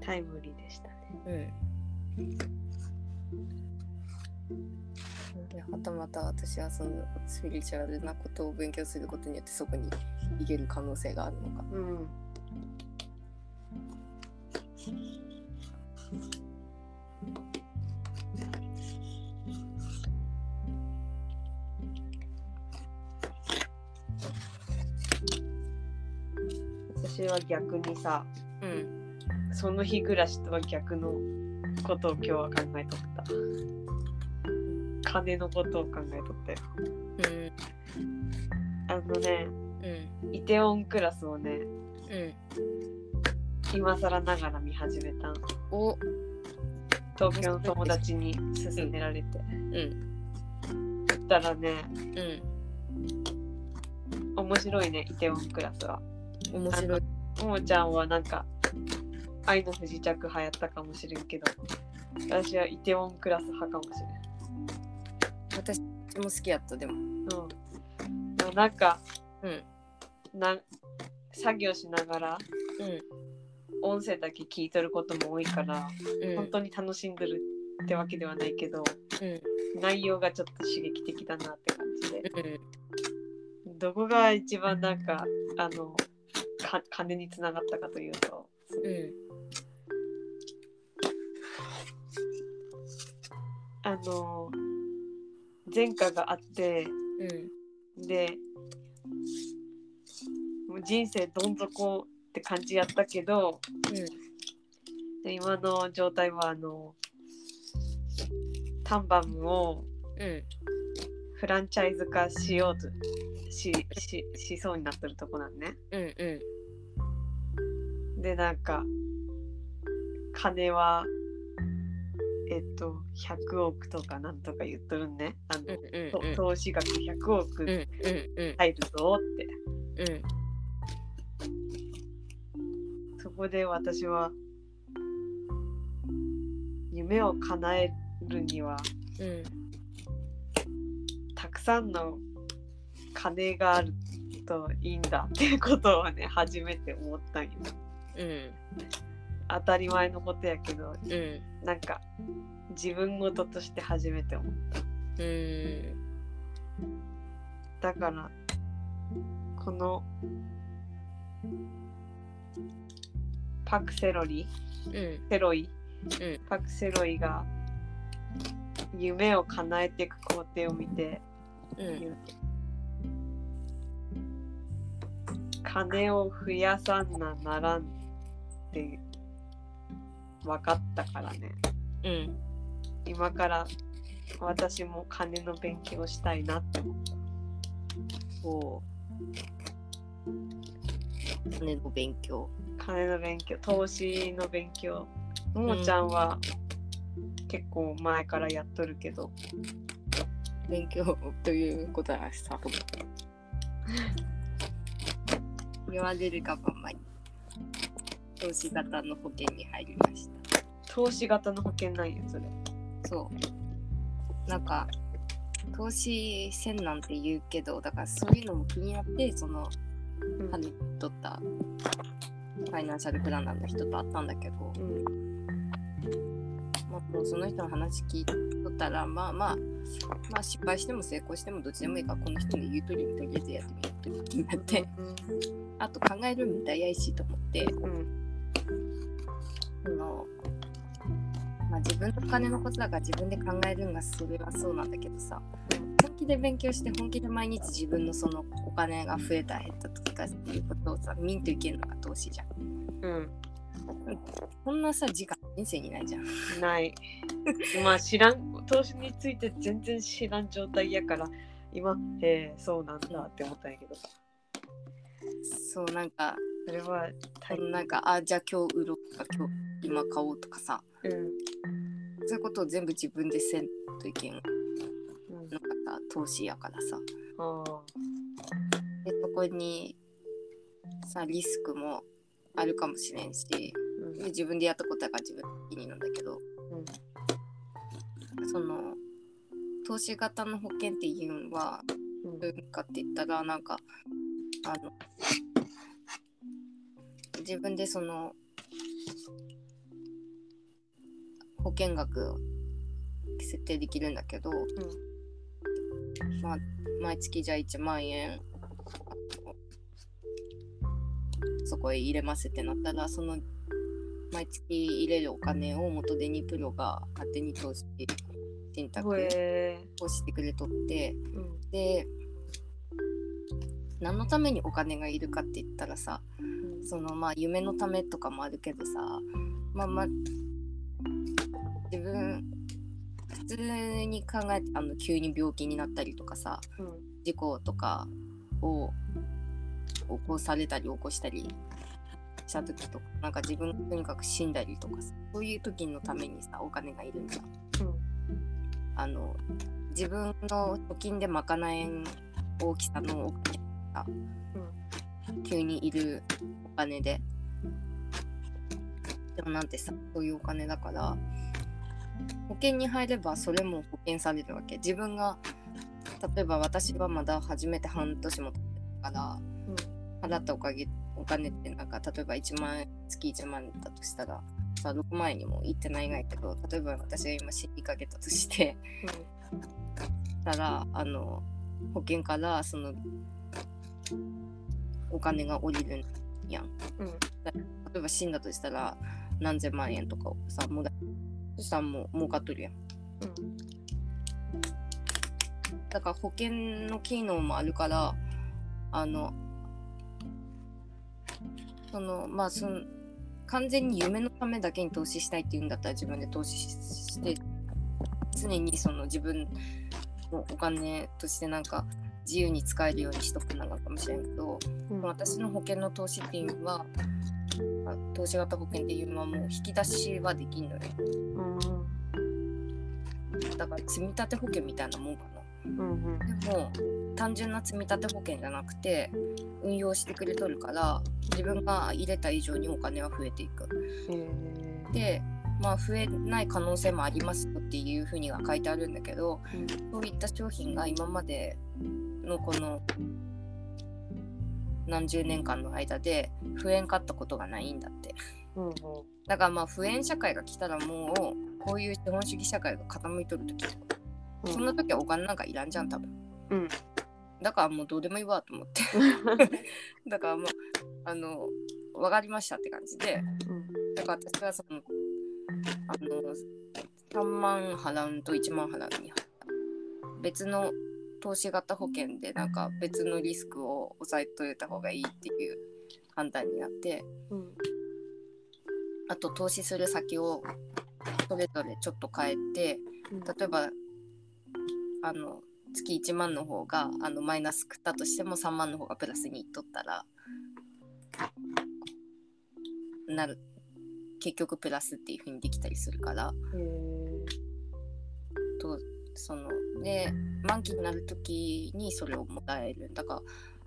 タイムリーでしたね。うんではたまた私はそのスピリチュアルなことを勉強することによってそこに行ける可能性があるのか。うん私は逆にさうん。その日暮らしとは逆のことを今日は考えとった金のことを考えとったようん。あのねうん。イテオンクラスをねうん。今更ながら見始めたん。お。東京の友達に勧められて。うん。言ったらねうん。面白いねイテオンクラスは。面白い。ももちゃんはなんか愛の不時着流行ったかもしれんけど私はイテウォンクラス派かもし私も好きやったでも。うん。でもなんかうん。な作業しながらうん音声だけ聞いとることも多いから、うん。本当に楽しんでるってわけではないけどうん。内容がちょっと刺激的だなって感じで。うん。どこが一番なんかあのか金につながったかというと。うん。あの前科があってうん。でもう人生どん底って感じやったけどで今の状態はあのタンバムをうんフランチャイズ化しようとしししそうになってるとこなんね。うん。うん。でなんか金はえっと100億とかなんとか言っとるんね。あの、うんうんとうん。投資額100億入るぞって。うん。そこで私は夢を叶えるにはうん。たくさんの金があるといいんだっていうことをね初めて思ったんよ。うん当たり前のことやけどうん。なんか自分事として初めて思った。うん。だからこのパクセロリうん。セロイうん。パクセロイが夢を叶えていく工程を見て、うん。金を増やさんなならんって分かったからね。うん。今から私も金の勉強したいなって思った。お金の勉強。金の勉強。投資の勉強。ももちゃんは結構前からやっとるけど、勉強ということはさ。<laughs> 言われるがままに投資型の保険に入りました。投資型の保険なんよそれ。そう。なんか投資せんなんて言うけどだからそういうのも気になってそのうん。羽取ったファイナンシャルプランナーの人と会ったんだけど、うん。まあ、その人の話聞いとったらまあまあまあ失敗しても成功してもどっちでもいいからこの人の言う通りにとりあえずやってみようという気になってあと考えるみたいやいしと思ってうんその、まあ、自分のお金のことだから自分で考えるんがそれはそうなんだけどさ。本気で勉強して本気で毎日自分のそのお金が増えた減ったとかっていうことをさ見んといけんのが投資じゃん。うん。こんなさ時間人生にないじゃん。ない。今知らん投資について全然知らん状態やから今へえそうなんだって思ったんやけど。さそうなんかそれは大なんかあじゃあ今日売ろうとか今日今買おうとかさ。うん。そういうことを全部自分でせんといけん。のうん。がさ投資やからさ。あでそこにさリスクもあるかもしれんしーうん。で自分でやったことだから自分的になんだけど。その投資型の保険っていうのはうん。どういうかって言ったらなんかあの自分でその保険額を設定できるんだけど、まあ毎月じゃあ1万円そこへ入れますってなったらその毎月入れるお金を元手にプロが勝手に投資信託をしてくれとってうん。で何のためにお金がいるかって言ったらさうん。そのまあ夢のためとかもあるけどさまあまあ自分普通に考えてあの急に病気になったりとかさうん。事故とかを起こされたり起こしたりした時とかなんか自分がとにかく死んだりとかさそういう時のためにさお金がいるんだあの自分の貯金で賄えん大きさのお金が急にいるお金で。でもなんてさそういうお金だから保険に入ればそれも保険されるわけ。自分が例えば私はまだ初めて半年も経ってるから払ったおかげお金ってなんか例えば1万円月1万円だとしたらさ6万円にも行ってないがいけど例えば私が今死にかけたとしてたらあの保険からそのお金が降りるやん。うん。うん例えば死んだとしたら何千万円とかをさもらそしたらもう儲かっとるやん。だから保険の機能もあるからあのそのまあその完全に夢のためだけに投資したいっていうんだったら自分で投資しして常にその自分のお金としてなんか自由に使えるようにしとくのがかもしれんけどうん。私の保険の投資っていうのはあ投資型保険っていうのはもう引き出しはできんのよ。うんだから積み立て保険みたいなもんかな。うんうん。でも単純な積み立て保険じゃなくて運用してくれとるから自分が入れた以上にお金は増えていく。へでまあ増えない可能性もありますよっていうふうには書いてあるんだけどそういった商品が今までのこの何十年間の間で増えんかったことがないんだって。うんうん。だからまあ不縁社会が来たらもうこういう資本主義社会が傾いとる時とか。うん。そんな時はお金なんかいらんじゃん多分。うん。だからもうどうでもいいわと思って。<laughs> だからもうあの分かりましたって感じで。うん。だから私はそのあの3万払うんと1万払うに別の投資型保険でなんか別のリスクを抑えといた方がいいっていう判断になってうん。あと投資する先をそれぞれちょっと変えてうん。例えばあの月1万の方があのマイナス食ったとしても3万の方がプラスにいっとったらなる結局プラスっていう風にできたりするから。とそので満期になる時にそれをもらえるだから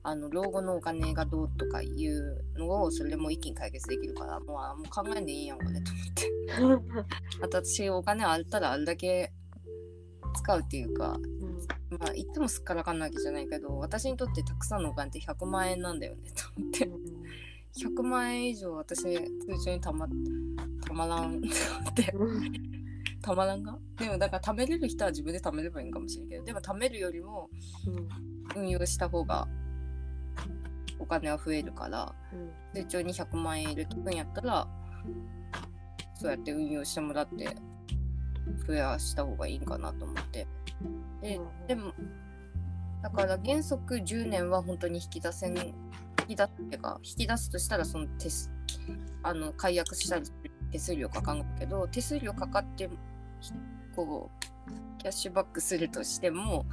あの老後のお金がどうとかいうのをそれも一気に解決できるからもうあもう考えんでいいやんこれと思って。<laughs> 私お金あったらあれだけ使うっていうかうん。まあ言ってもすっからかんなわけじゃないけど私にとってたくさんのお金って100万円なんだよねと思って。100万円以上私通帳にたまたまらんと思って。うんたまらんが？でもだから貯めれる人は自分で貯めればいいんかもしれんけど。でも貯めるよりも運用した方がお金は増えるから。通帳に100万円入れとくんやったらそうやって運用してもらって増やした方がいいんかなと思って。ででもだから原則10年は本当に引き出せん引き出すってか引き出すとしたらその手数あの解約したり手数料かかるけど手数料かかってひこうキャッシュバックするとしても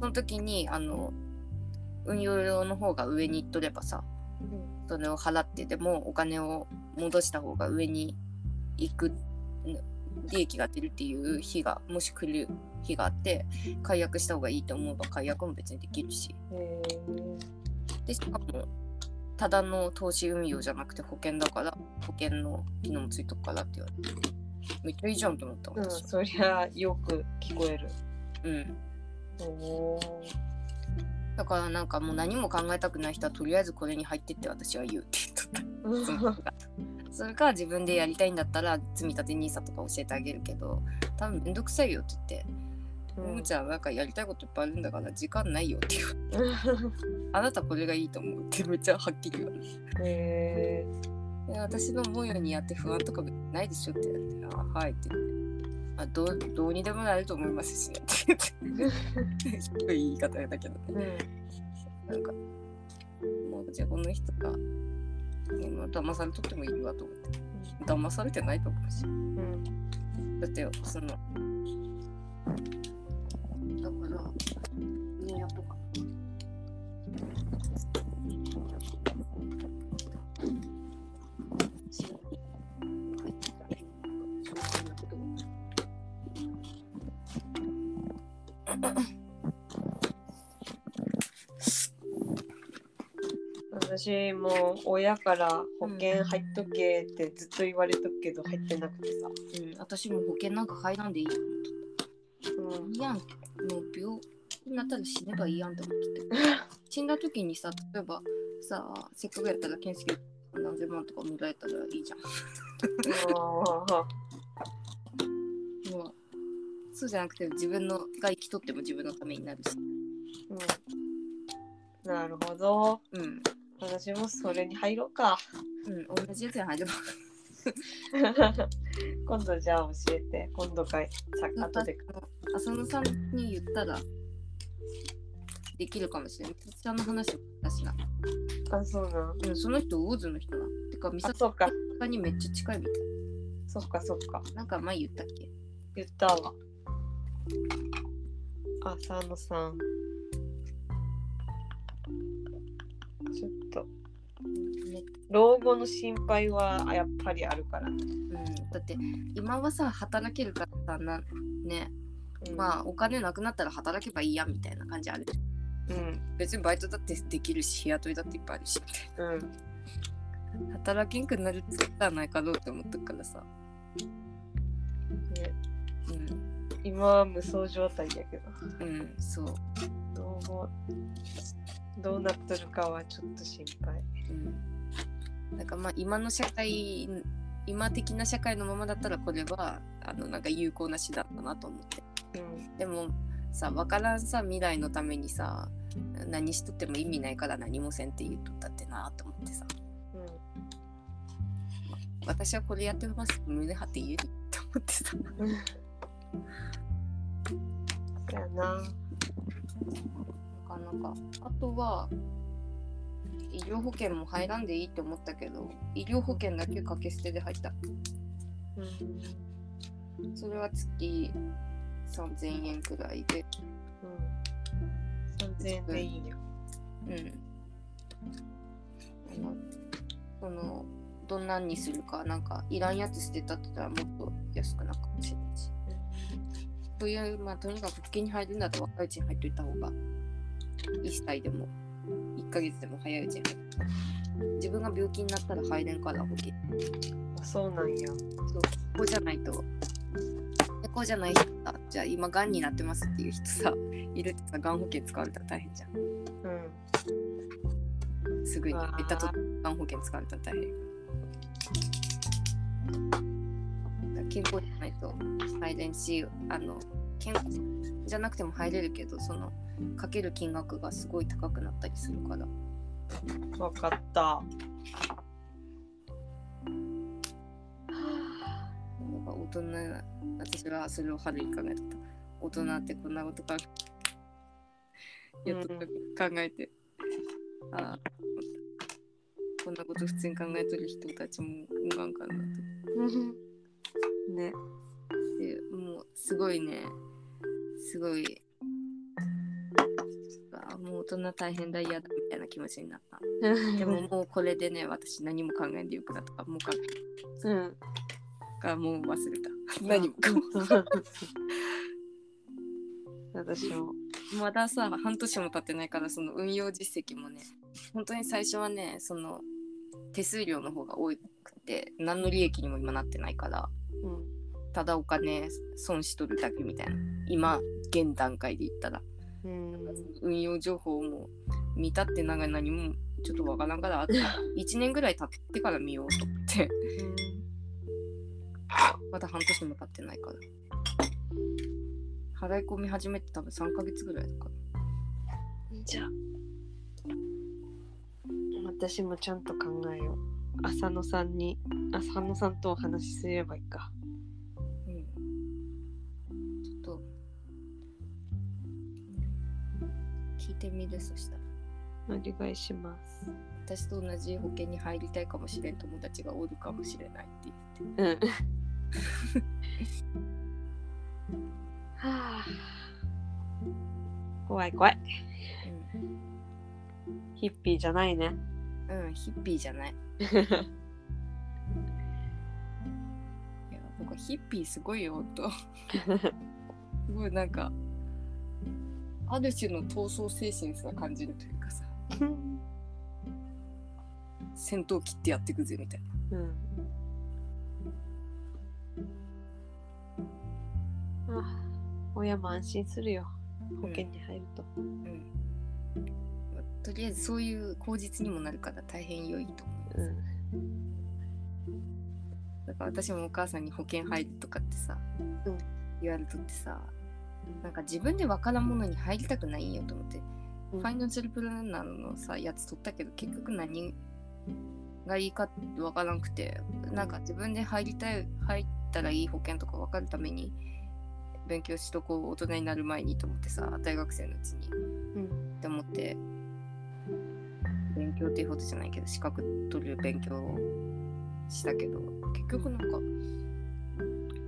その時にあの運用料の方が上に行っとればさそれを払ってでもお金を戻した方が上に行く利益が出るっていう日がもし来る日があって解約した方がいいと思えば解約も別にできるし。へでしかもただの投資運用じゃなくて保険だから保険の機能もついとくからって言われてめっちゃいいじゃんと思ったーうん私。はそりゃよく聞こえる。うん。おー。だからなんかもう何も考えたくない人はとりあえずこれに入ってって私は言うって言っとった。<laughs> それか自分でやりたいんだったら積み立て NISA とか教えてあげるけど多分めんどくさいよって言って「うん。ももちゃんなんかやりたいこといっぱいあるんだから時間ないよ」って言う。<laughs> あなたこれがいいと思うってめっちゃはっきり言われる。へで私の思うようにやって不安とかないでしょって言われて「あはい」って言って「あどうどうにでもなると思いますしね」って言って。ひどい言い方だけどね。ーなんかもうじゃあこの人が、ね、まあ騙されとってもいいわと思って。騙されてないと思うし。うんうん。だってその私も親から保険入っとけってずっと言われとくけど入ってなくてさ、うん、私も保険なんか入らんでいいよ。うん。いいやんもう病気になったら死ねばいいやんって思ってて。死んだ時にさ例えばさせっかくやったら健介何千万とかもらえたらいいじゃん。<laughs> <laughs> もうそうじゃなくて自分のが生きとっても自分のためになるし。うん。なるほど。うん。私もそれに入ろうか。うん同じやつに入れば <laughs> 今度じゃあ教えて。今度かいさ後で浅野さんに言ったらできるかもしれない。美咲ちゃんの話をだしな。あそうなんうん、その人、ウォーズの人な。てか、美咲さんにめっちゃ近いみたい。そっかそっか。なんか前言ったっけ？言ったわ浅野さん。ちょっと。ね老後の心配はやっぱりあるから。ね、うん、だって今はさ働けるからさなね。うん。まあお金なくなったら働けばいいやみたいな感じある。うん。別にバイトだってできるし日雇いだっていっぱいあるし。うん。働けんくなるってないかどうって思ったからさ。ね、うん今は無双状態やけど。うんそう、どうもどうなっとるかはちょっと心配。うん、なんかまあ今の社会今的な社会のままだったらこれはあのなんか有効な手段だなと思って。うん。でもさ分からんさ未来のためにさ何しとっても意味ないから何もせんって言っとったってなと思ってさ。私はこれやってます。胸張って言えると思ってさ <laughs> うんそやな。なかなか。あとは医療保険も入らんでいいって思ったけど医療保険だけ掛け捨てで入った。うんそれは月3000円くらいで。うん。3000円でいいよ。うん。あのそのどんなんにするかなんかいらんやつ捨てたって言ったらもっと安くなるかもしれないしそういうまあとにかく保険に入るんだったら若いうちに入っといた方が1歳でも1ヶ月でも早いうちに入る。自分が病気になったら入れんから保険あそうなんや。そうこうじゃないと。でこうじゃない人さじゃあ今がんになってますっていう人さいるってさがん保険使われたら大変じゃん。うん。すぐにうわー。減ったとがん保険使われたら大変健康じゃないと入れんしあの健康じゃなくても入れるけどそのかける金額がすごい高くなったりするから。わかった。なんか大人私はそれを春に考えた。大人ってこんなことかやっと考えて、ああ。こんなこと普通に考えとる人たちもおらんかなとね。でもうすごいね。すごい。あもう大人大変だ嫌だみたいな気持ちになった。でももうこれでね私何も考えんでよくなった。もう考うん。えがもう忘れた。何もかも。私も。まださ半年も経ってないからその運用実績もね本当に最初はねその手数料の方が多くて何の利益にも今なってないからうん。ただお金損しとるだけみたいな。今現段階で言ったら。うん。運用情報も見たってなんか何もちょっとわからんからあと <laughs> 1年ぐらい経ってから見ようと思って。まだ半年も経ってないから。払い込み始めて多分3ヶ月ぐらいだから。じゃあ私もちゃんと考えよう浅野さんに浅野さんとお話しすればいいか。うん。ちょっと聞いてみるそしたら。お願いします。私と同じ保険に入りたいかもしれん友達がおるかもしれないって言って。うん。<laughs> はあ。怖い怖い。ヒッピーじゃないね。うん、うん、ヒッピーじゃないいやなんかヒッピーすごいよと。<laughs> すごいなんかある種の闘争精神すら感じるというかさ。戦闘機ってやってくぜみたいな。うん。ああ親も安心するよ保険に入ると、うん。まあとりあえずそういう口実にもなるから大変良いと思います、うん。だから私もお母さんに保険入るとかってさ、うん。言われとってさなんか自分で分からんものに入りたくないんよと思って、うん。ファイナンシャルプランナーのさやつ取ったけど結局何がいいか分からなくてなんか自分で入りたい入ったらいい保険とか分かるために勉強しとこう大人になる前にと思ってさ大学生のうちに。うん。って思って勉強っていうほどじゃないけど資格取る勉強をしたけど結局なんか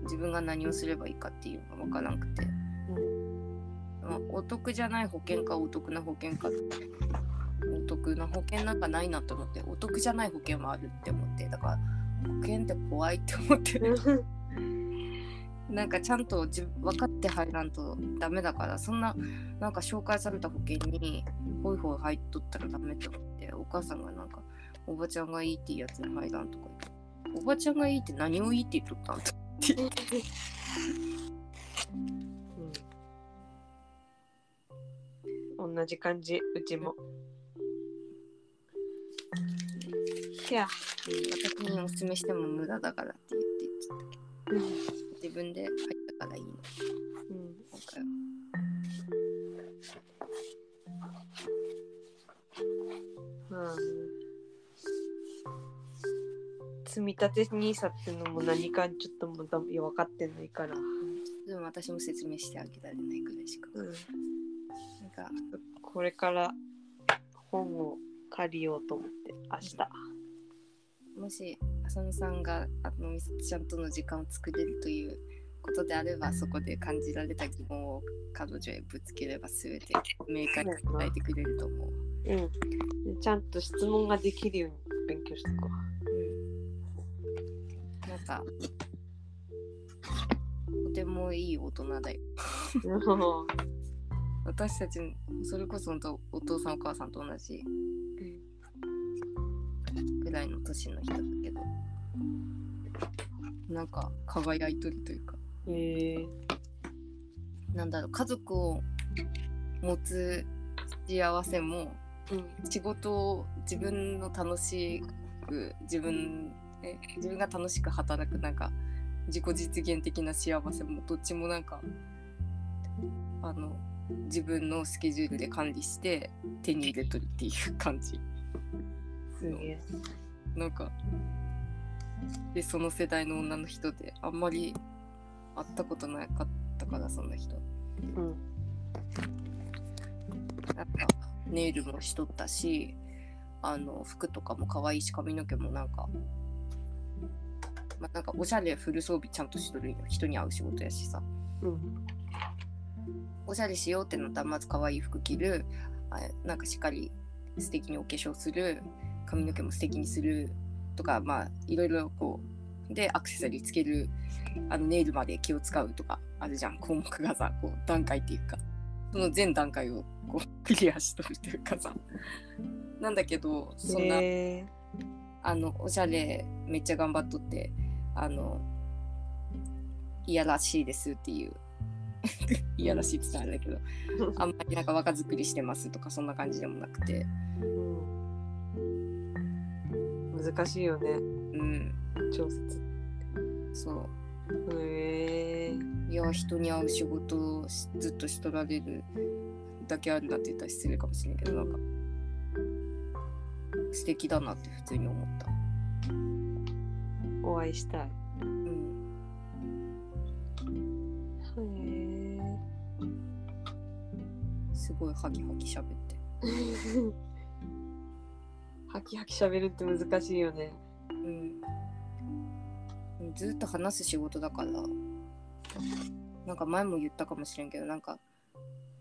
自分が何をすればいいかっていうのが分からなくて、まあお得じゃない保険かお得な保険かお得な保険なんかないなと思ってお得じゃない保険はあるって思ってだから保険って怖いって思って <laughs> なんかちゃんと自分分かって入らんとダメだからそんななんか紹介された保険にホイホイ入っとったらダメって思ってお母さんがなんかおばちゃんがいいっていうやつに入らんとか言っておばちゃんがいいって何をいいって言っとったんとって。言ってうん、同じ感じうちも。いや、私におすすめしても無駄だからって言って言っちゃったけど自分で入ったからいいの。うん、今回は。まあね。積み立て NISA ってのも何かちょっとまだ分かってないから、でも私も説明してあげられないくらいしか。うん、なんか。これから本を借りようと思って明日。もし浅野さんがあのみさとちゃんとの時間を作れるということであればそこで感じられた疑問を彼女へぶつければ全て明快に答えてくれると思う。うん、でちゃんと質問ができるように勉強していこう。ん、なんかとてもいい大人だよ。う。私たちそれこそ本当お父さんお母さんと同じぐらいの年の人だけどなんか輝いとるというか。へえ。なんだろう家族を持つ幸せもうん。仕事を自分の楽しく自分え自分が楽しく働くなんか自己実現的な幸せもどっちもなんかあの自分のスケジュールで管理して手に入れとるっていう感じすげえ。なんかでその世代の女の人であんまり会ったことなかったからそんな人。うん。なんかネイルもしとったしあの服とかも可愛いし髪の毛もなんか、まあ、なんかおしゃれフル装備ちゃんとしとるんよ。人に会う仕事やしさ。うん。おしゃれしようってなったらまず可愛い服着る。あなんかしっかり素敵にお化粧する。髪の毛も素敵にするとかまあいろいろこうでアクセサリーつけるあのネイルまで気を使うとかあるじゃん。項目がさこう段階っていうか。その全段階をこう <laughs> クリアしとるというかさ。なんだけどそんな、へえ。あのおしゃれめっちゃ頑張っとってあのいやらしいですっていう。<laughs> いやらしいって言ったらあれだけど <laughs> あんまりなんか若作りしてますとかそんな感じでもなくて。うん難しいよね。うん。調節。そへえ。ういや人に会う仕事をしずっとしとられるだけあるなって言ったら失礼かもしれないけどなんか。素敵だなって普通に思った。お会いしたい。うん。へえ。すごいハキハキ喋って <laughs> ハキハキ喋るって難しいよね。うん。ずっと話す仕事だから。なんか前も言ったかもしれんけどなんか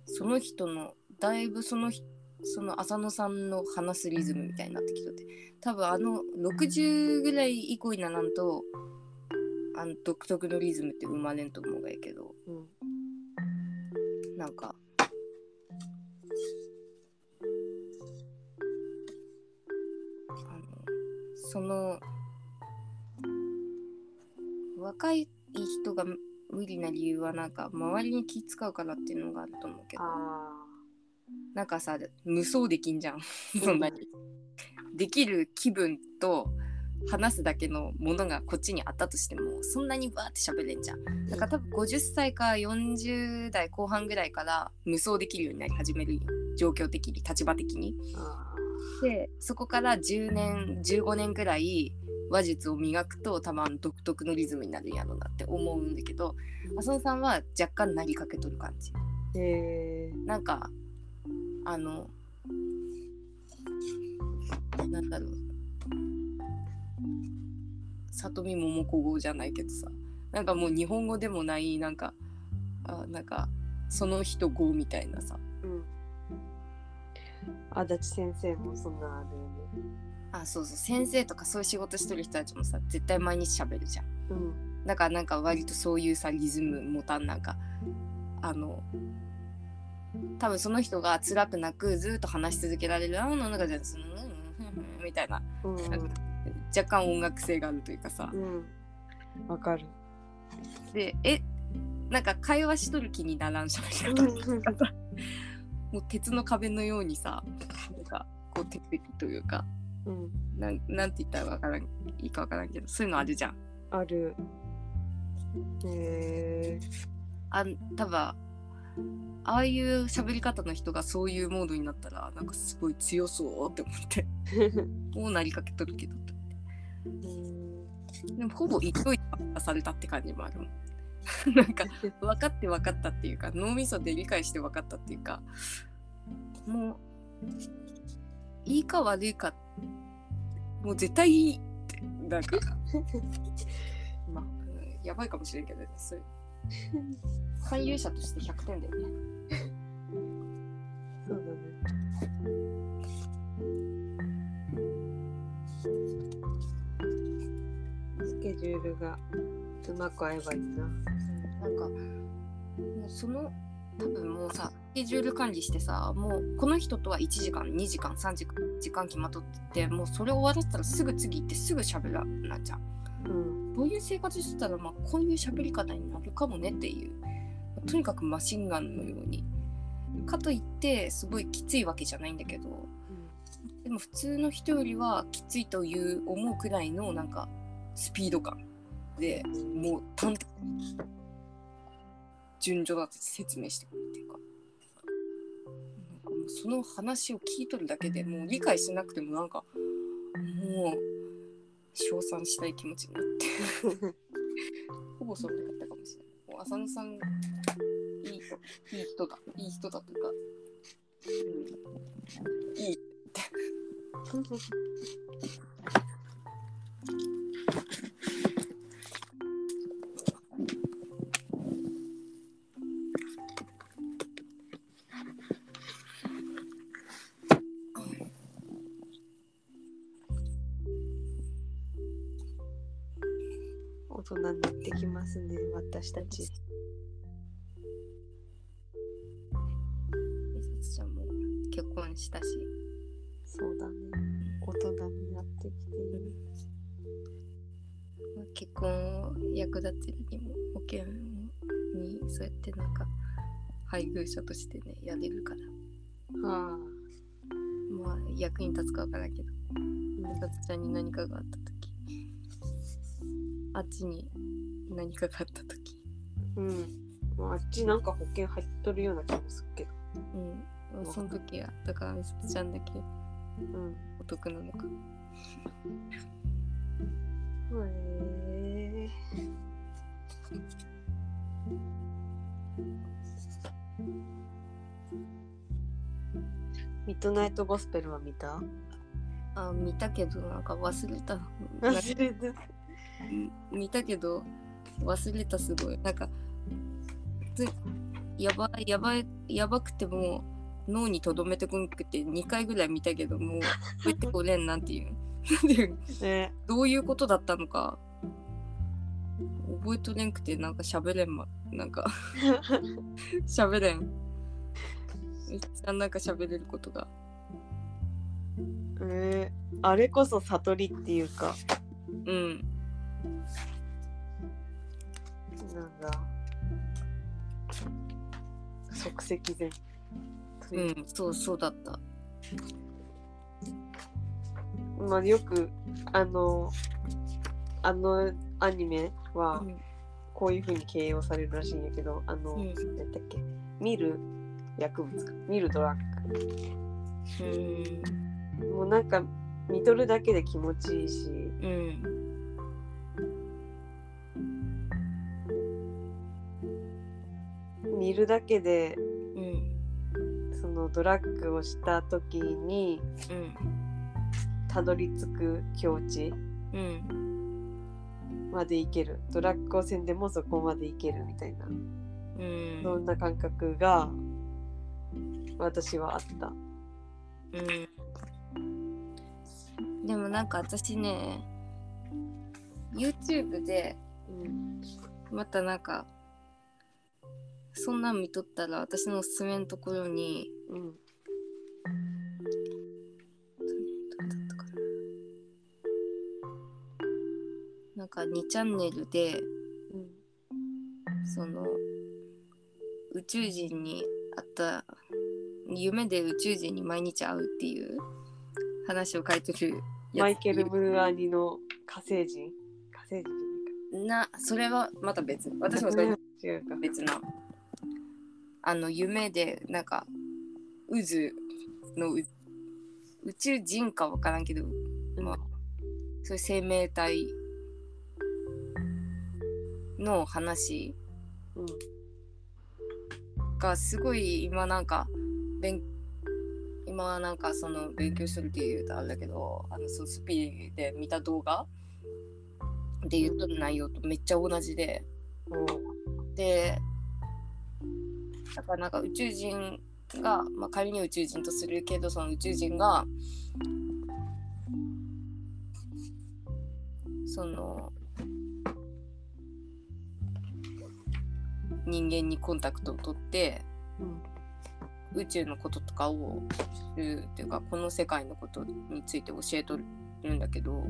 その人のだいぶその人その浅野さんの話すリズムみたいになってきとって。多分あの60ぐらい以降にならんとあの独特のリズムって生まれんと思うがやけど。うん。なんかその若い人が無理な理由はなんか周りに気使うからっていうのがあると思うけどあなんかさ無双できんじゃんそんなに。できる気分と話すだけのものがこっちにあったとしてもそんなにバーって喋れんじゃん。だから多分50歳か40代後半ぐらいから無双できるようになり始める状況的に立場的に。ーあでそこから10年15年ぐらい話術を磨くと多分独特のリズムになるんやろうなって思うんだけど浅野さんは若干なりかけとる感じ。ーへえ。なんかあのなんだろう。里見桃子語じゃないけどさ。なんかもう日本語でもないなんかあなんかその人語みたいなさ。うん足立先生もそんなあるよね。あそうそう先生とかそういう仕事してる人たちもさ絶対毎日喋るじゃん。うん。だからなんか割とそういうさリズム持たんなんかあの多分その人が辛くなくずっと話し続けられるあの中でそのうんみたいな。うん。若干音楽性があるというかさ。うん。わかる。でえなんか会話しとる気にならんしゃべり方もう鉄の壁のようにさなんかこう鉄壁というかうん。なんなんて言ったらわからんいいかわからんけどそういうのあるじゃん。ある。へえあん多分ああいう喋り方の人がそういうモードになったらなんかすごい強そうって思って <laughs> もうなりかけとるけどうん。でもほぼ勢いで出されたって感じもあるもん <laughs> なんか分かって分かったっていうか脳みそで理解して分かったっていうかもういいか悪いかもう絶対いいってなんか。<laughs> まあ。うんやばいかもしれんけどねそういう。<laughs> 勧誘者として100点だよね。そうだね。スケジュールがうまく合えばいいななんかもうその多分もうさスケジュール管理してさもうこの人とは1時間2時間3時間時間決まっとっててもうそれ終わらせたらすぐ次行ってすぐ喋らなっちゃ。ううん。こういう生活してたら、まあ、こういう喋り方になるかもねっていう。とにかくマシンガンのように。かといってすごいきついわけじゃないんだけど。でも普通の人よりはきついという思うくらいのなんかスピード感でもう端的に順序だって説明してくるっていうか。なんかもうその話を聞いとるだけでもう理解しなくてもなんかもう称賛したい気持ちになって。<laughs> ほぼそれだったかもしれない。もう浅野さんいい人いい人だ。いい人だというか、うん、いい。大私たち。みさつちゃんも結婚したし。そうだね。大人になってきてまあ結婚を役立てるにも保険にそうやってなんか配偶者としてねやれるから。はあ。まあ役に立つかわからんけど。みさつちゃんに何かがあった時あっちに何かがあった時うん。まああっちなんか保険入っとるような気もするけど。うん。その時は。だからみさつちゃんだけ。うん。お得なのか。へえ。ミッドナイトゴスペルは見た？あ見たけどなんか忘れた。忘れた。見たけど忘れたすごい。なんかつやばいやばいやばくても脳にとどめてこんくて2回ぐらい見たけども <laughs> う覚えてこれんなんていう。どういうことだったのか覚えとれんくてなんか喋れんまなんか <laughs> 喋れん。めっちゃなんか喋れることが。えーあれこそ悟りっていうか。うん。なんだ即席前とうんそうそうだった。まあよくあのあのアニメはうん。こういう風に形容されるらしいんやけどあの、うん。なんだっけ？見る薬物か。見るドラッうん。グもうなんか見とるだけで気持ちいいし。うん見るだけでうん。そのドラッグをした時にうんたどり着く境地うん。までいける。ドラッグをせんでもそこまでいけるみたいな。うん。そんな感覚が私はあった。うん。でもなんか私ね YouTube でうん。またなんかそんなん見とったら私のおすすめのところにうん。なな。んか2チャンネルでうん。その宇宙人に会った夢で宇宙人に毎日会うっていう話を書いてるマイケル・ムーアニの火星人？火星人じなそれはまた別。私もそれゃないか違うか。別なあの夢でなんか渦のう宇宙人かわからんけど、まあ、そういう生命体の話うん。がすごい今なんか勉今なんかその勉強するっていうとあれだけどあのそのスピリで見た動画で言っとる内容とめっちゃ同じで。うん。でだからなんか宇宙人が、まあ、仮に宇宙人とするけどその宇宙人がその人間にコンタクトを取ってうん宇宙のこととかを知るっていうかこの世界のことについて教えとるんだけど。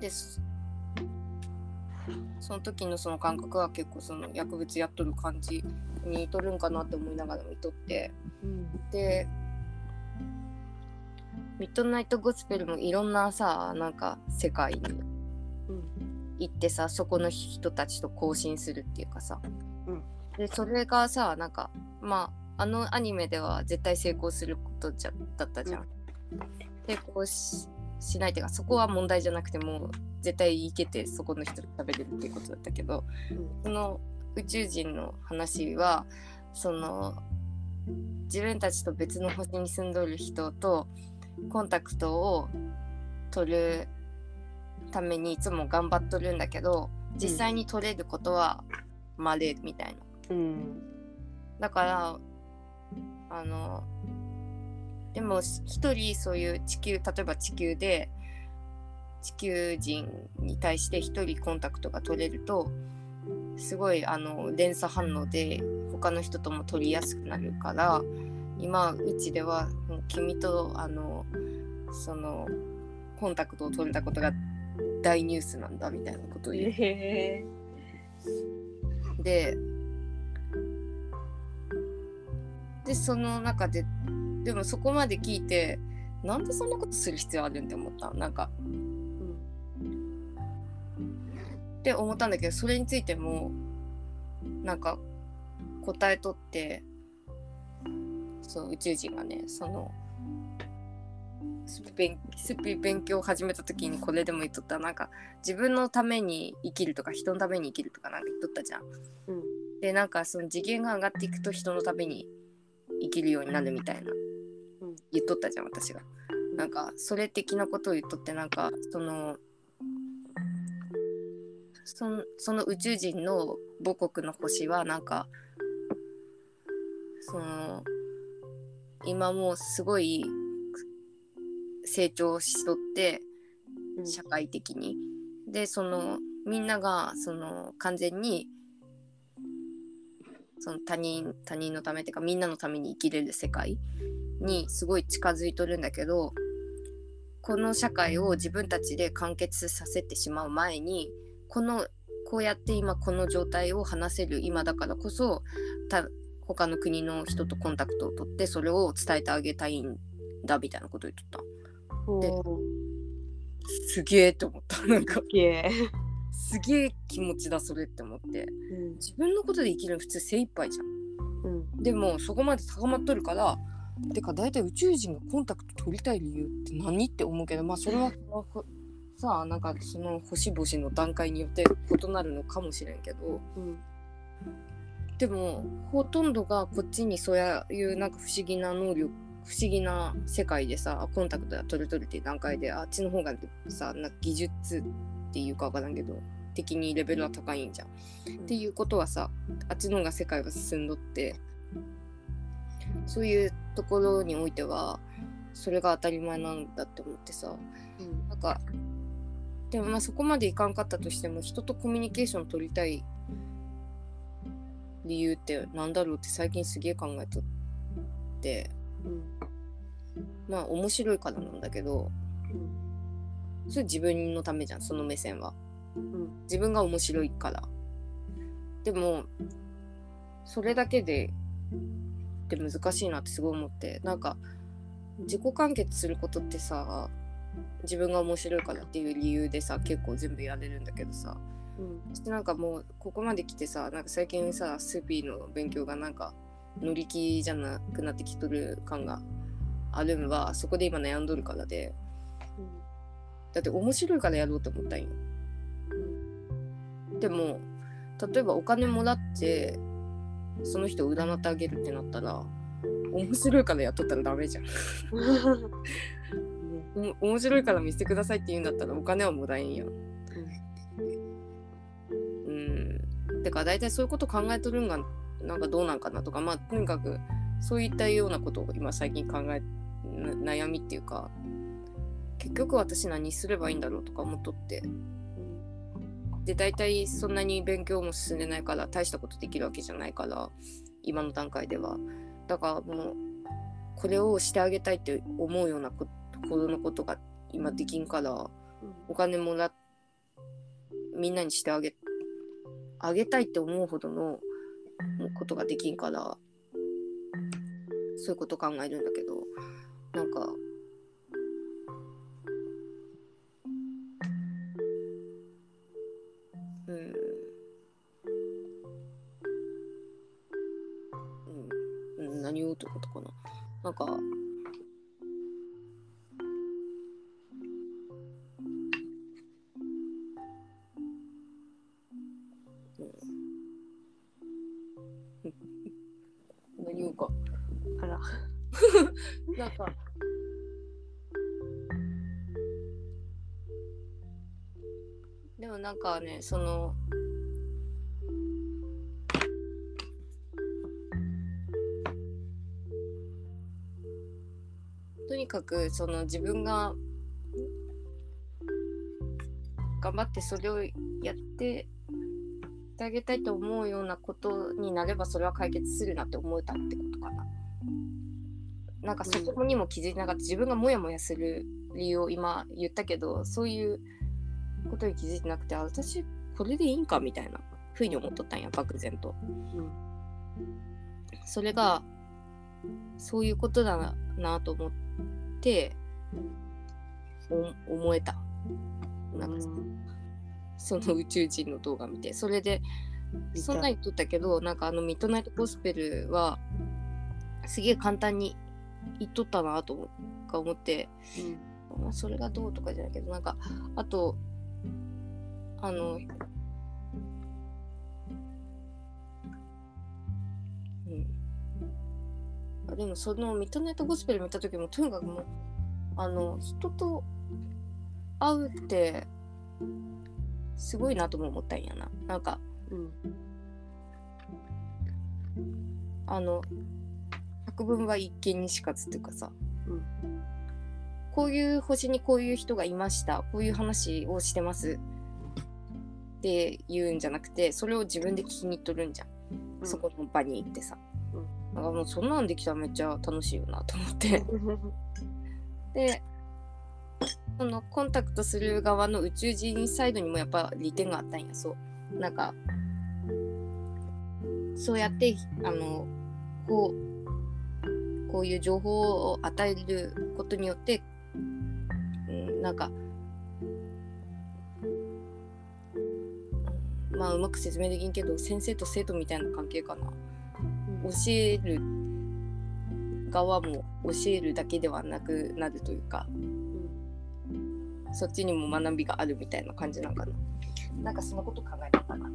ですその時のその感覚は結構その薬物やっとる感じに似とるんかなって思いながら見とって。うん。でミッドナイトゴスペルもいろんなさなんか世界にうん。行ってさそこの人たちと交信するっていうかさ、うん。でそれがさなんかまああのアニメでは絶対成功することじゃだったじゃん。成功ししないっていうかそこは問題じゃなくてもう絶対行けてそこの人と食べれるっていうことだったけどその宇宙人の話はその自分たちと別の星に住んどる人とコンタクトを取るためにいつも頑張っとるんだけど実際に取れることはまれみたいな。うんだからあのでも一人そういう地球例えば地球で地球人に対して一人コンタクトが取れるとすごいあの連鎖反応で他の人とも取りやすくなるから今うちではもう君とあのそのコンタクトを取れたことが大ニュースなんだみたいなことを言ってえ。ででその中ででもそこまで聞いてなんでそんなことする必要あるんって思ったなんかって思ったんだけどそれについてもなんか答えとってそう宇宙人がねそのスピ勉スピ勉強を始めた時にこれでも言っとったなんか自分のために生きるとか人のために生きるとかなんか言っとったじゃん。うんでなんかその次元が上がっていくと人のために生きるようになるみたいなうん言っとったじゃん私が。なんかそれ的なことを言っとってなんかそのそのその宇宙人の母国の星はなんかその今もうすごい成長しとってうん社会的に。でそのみんながその完全にその他人他人のためっていうかみんなのために生きれる世界にすごい近づいとるんだけどこの社会を自分たちで完結させてしまう前にこのこうやって今この状態を話せる今だからこそた他の国の人とコンタクトを取ってそれを伝えてあげたいんだみたいなことを言っとった。ですげえって思った。なんか。すげえ気持ちだそれって思って。うん。自分のことで生きるの普通精一杯じゃん。うん。でもそこまで高まっとるからてか大体宇宙人がコンタクト取りたい理由って何って思うけどまあそれは <laughs> さあなんかその星々の段階によって異なるのかもしれんけどうんでもほとんどがこっちにそういうなんか不思議な能力不思議な世界でさコンタクトが取れとるっていう段階であっちの方がさな技術っていうかわからんけど的にレベルは高いんじゃん。っていうことはさあっちの方が世界は進んどってそういうところにおいてはそれが当たり前なんだって思ってさうんなんかでもまあそこまでいかんかったとしても人とコミュニケーション取りたい理由ってなんだろうって最近すげえ考えとって。うんまあ面白いからなんだけどそれ自分のためじゃんその目線は。うん自分が面白いから。でもそれだけでって難しいなってすごい思って。なんか自己完結することってさ自分が面白いからっていう理由でさ結構全部やれるんだけどさ。うん。そしてなんかもうここまで来てさなんか最近さスーピーの勉強がなんか乗り気じゃなくなってきとる感があるんはそこで今悩んどるからで。だって面白いからやろうと思ったんよ。でも例えばお金もらってその人を占ってあげるってなったら面白いからやっとったらダメじゃん <laughs> 面白いから見せてくださいって言うんだったらお金はもらえんや。んうん。てか大体そういうこと考えとるんがなんかどうなんかなとかまあとにかくそういったようなことを今最近考え悩みっていうか結局私何すればいいんだろうとか思っとって。で大体そんなに勉強も進んでないから大したことできるわけじゃないから今の段階では。だからもうこれをしてあげたいって思うようなことほどのことが今できんからお金もらっみんなにしてあげあげたいって思うほどのことができんからそういうこと考えるんだけどなんかうん。うん。うん。何をってことかな。なんかなんか。でもなんかねその。とにかくその自分が。頑張ってそれをやって。してあげたいと思うようなことになればそれは解決するなって思えたってことかな。なんかそこにも気づいてなかった。自分がモヤモヤする理由を今言ったけどそういうことに気づいてなくてあ私これでいいんかみたいなふうに思っとったんや漠然と。それがそういうことだなと思ってお思えた。なんかその宇宙人の動画見て。それでそんなに言っとったけどなんかあのミッドナイトゴスペルはすげえ簡単に言っとったなと思か思って、まあ、それがどうとかじゃないけどなんかあとあのうん。あでもそのミッドナイトゴスペル見た時もとにかくもうあの人と会うってすごいなとも思ったんやな。なんかうん。あの百聞は一見にしかずっていうかさ、うん。こういう星にこういう人がいました。こういう話をしてますって言うんじゃなくてそれを自分で聞きに行っとるんじゃん、うん。そこの場に行ってさ、うん。だからもうそんなんできたらめっちゃ楽しいよなと思って。<laughs> でそのコンタクトする側の宇宙人サイドにもやっぱ利点があったんや。そう。なんかそうやってあのこうこういう情報を与えることによって、うん、なんかうんまあうまく説明できんけど先生と生徒みたいな関係かな。教える側も教えるだけではなくなるというかそっちにも学びがあるみたいな感じなんかな。なんかそのこと考えたかな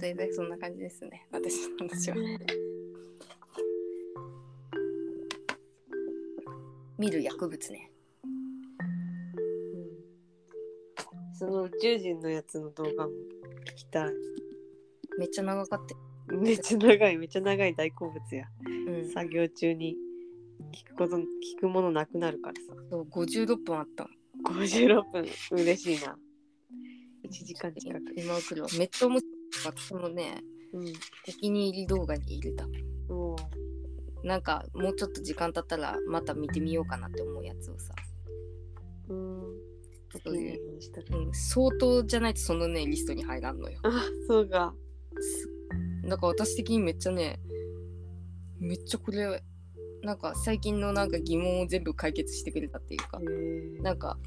大体そんな感じですね。私の話は。見る薬物ね。その宇宙人のやつの動画も聞きたい。めっちゃ長かっためっちゃ長い。めっちゃ長い大好物や。うん。作業中に聞くこと聞くものなくなるからさ。そう56分あった56分。嬉しいな。時間近く。今送るわ。めっちゃ面白かった。そのね、うん。お気に入り動画に入れた。なんかもうちょっと時間経ったらまた見てみようかなって思うやつをさ。うん。そういううん、相当じゃないとそのね、リストに入らんのよ。あ、そうか。だから私的にめっちゃね、めっちゃこれ、なんか最近のなんか疑問を全部解決してくれたっていうかなんか、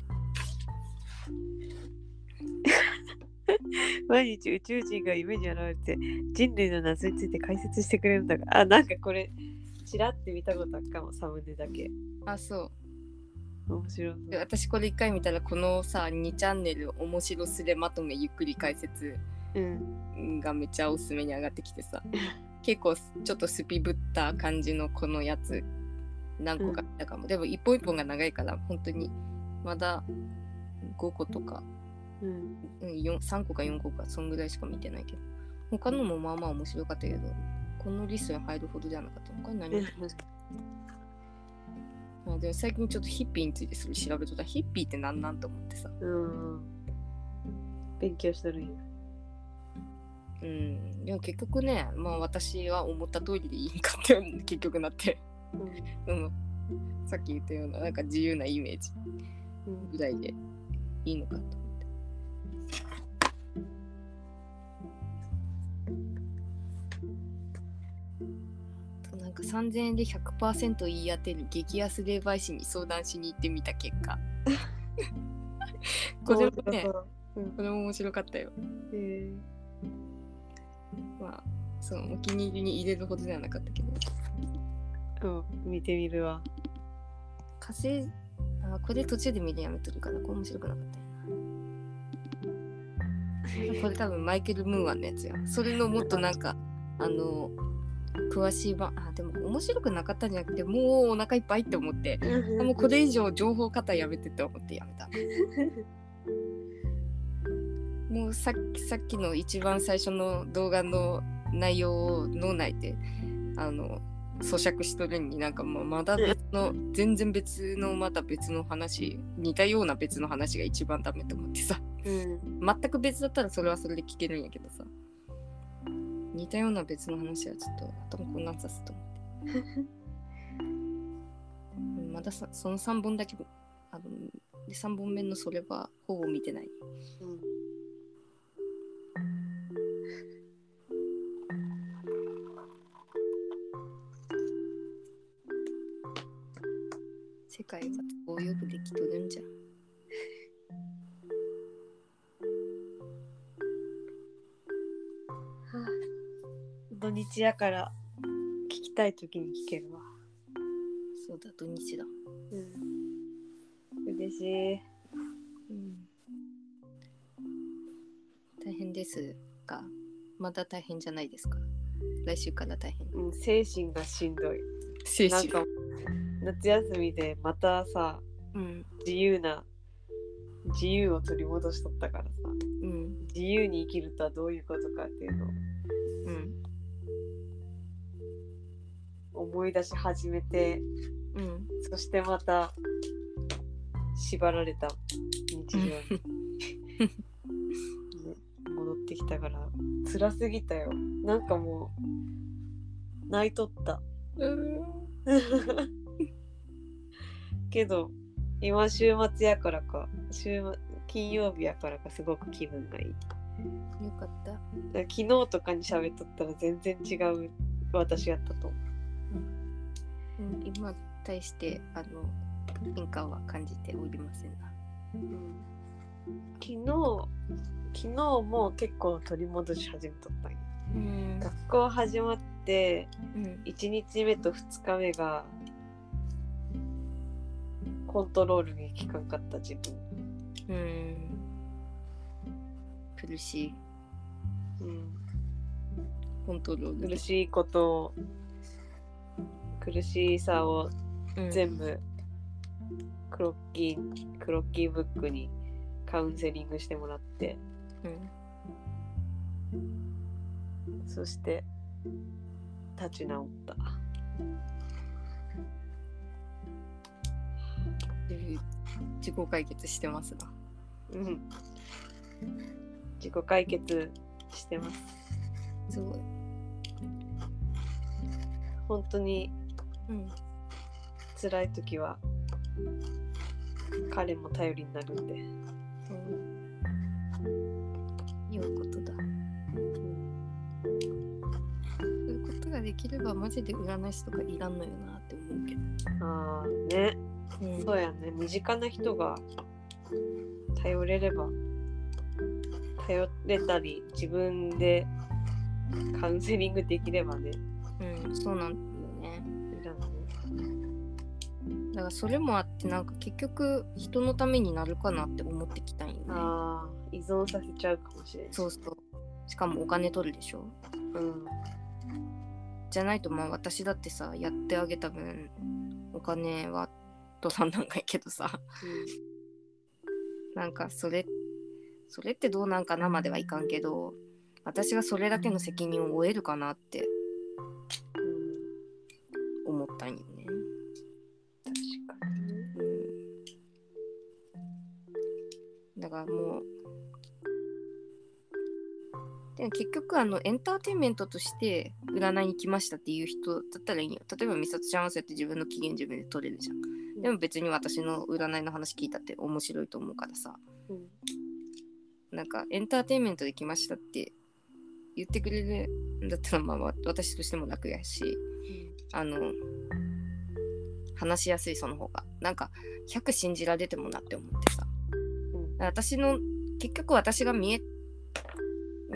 <laughs> 毎日宇宙人が夢に現れて人類の謎について解説してくれるんだがあなんかこれちらって見たことあるかもサムネだけ。あ、そう。面白いで私これ一回見たらこのさ2チャンネル面白すれまとめゆっくり解説うん。がめっちゃおすすめに上がってきてさ。<laughs> 結構ちょっとスピぶった感じのこのやつ何個か見たかも、でも一本一本が長いから本当にまだ5個とか、うん。うん、4 3個か4個かそんぐらいしか見てないけど。他のもまあまあ面白かったけどこのリストに入るほどじゃなかった他に何あでも最近ちょっとヒッピーについてそれ調べとった。ヒッピーって何なんと思ってさ。うん。勉強してるんや。うん、でも結局ね、まあ私は思った通りでいいんかって結局なって、うん、さっき言ったようななんか自由なイメージうんぐらいでいいのかとなんか3000円で100%言い当てる激安霊媒師に相談しに行ってみた結果。これもねうん。これも面白かったよ。へまあそのお気に入りに入れるほどではなかったけど。ーうん見てみるわ。火星あこれ途中で見るのやめとるからこれ面白くなかったよな。これ多分マイケル・ムーアンのやつや。それのもっとなんかあの詳しい版あでも面白くなかったんじゃなくてもうお腹いっぱいって思ってあもうこれ以上情報型やめてって思ってやめた。<laughs> もうさっきさっきの一番最初の動画の内容を脳内であの咀嚼しとるになんかもうまだ別の全然別のまた別の話似たような別の話が一番ダメと思ってさ。うん。全く別だったらそれはそれで聞けるんやけどさ似たような別の話はちょっと頭混乱させと思って。まだその3本だけあので3本目のそれはほぼ見てない。うん。世界は都合よくできとるんじゃ。ん日やから聞きたい時に聞けるわ。そうだ土日だ。うん。嬉しい。うん。大変ですがまだ大変じゃないですか。来週から大変。うん精神がしんどい。精なんか夏休みでまたさうん。自由な自由を取り戻しとったからさうん。自由に生きるとはどういうことかっていうのを思い出し始めてうん。そしてまた縛られた日常に、<laughs> ね、戻ってきたから辛すぎたよ。なんかもう泣いとった。うん。<laughs> けど今週末やからか週末金曜日やからかすごく気分がいい。よかった。昨日とかに喋っとったら全然違う私やったと思うん今対してあの変化は感じておりませんな。う、昨日昨日も結構取り戻し始めとったんよ。うん。学校始まってうん。1日目と2日目がコントロールに効かんかった自分、うん。苦しい。うん、コントロール苦しいことを苦しさをうん。全部クロッキークロッキーブックにカウンセリングしてもらって。うんそして立ち直った。で自己解決してますなうん。自己解決してます。すごい。本当にうん。辛い時は彼も頼りになるんで、うん。いうことだ。そういうことができればマジで占い師とかいらんのよなって思うけど。ああねうんそうやね身近な人が頼れれば頼れたり自分でカウンセリングできればねうん、そうなんだからそれもあってなんか結局人のためになるかなって思ってきたんよね。ああ依存させちゃうかもしれないそうそう。しかもお金取るでしょ。うん。じゃないとまあ私だってさやってあげた分お金は取らんなんかいけどさ。なんかそれそれってどうなんかなまではいかんけど私がそれだけの責任を負えるかなってうん、思ったんよね。だからもうでも結局あのエンターテインメントとして占いに来ましたっていう人だったらいいよ例えば美里ちゃんはそうやって自分の機嫌自分で取れるじゃん。でも別に私の占いの話聞いたって面白いと思うからさ。うんなんかエンターテインメントで来ましたって言ってくれるんだったらまあわ私としても楽やし。あの話しやすいその方が。なんか100信じられてもなって思ってさ。うん私の結局私が見え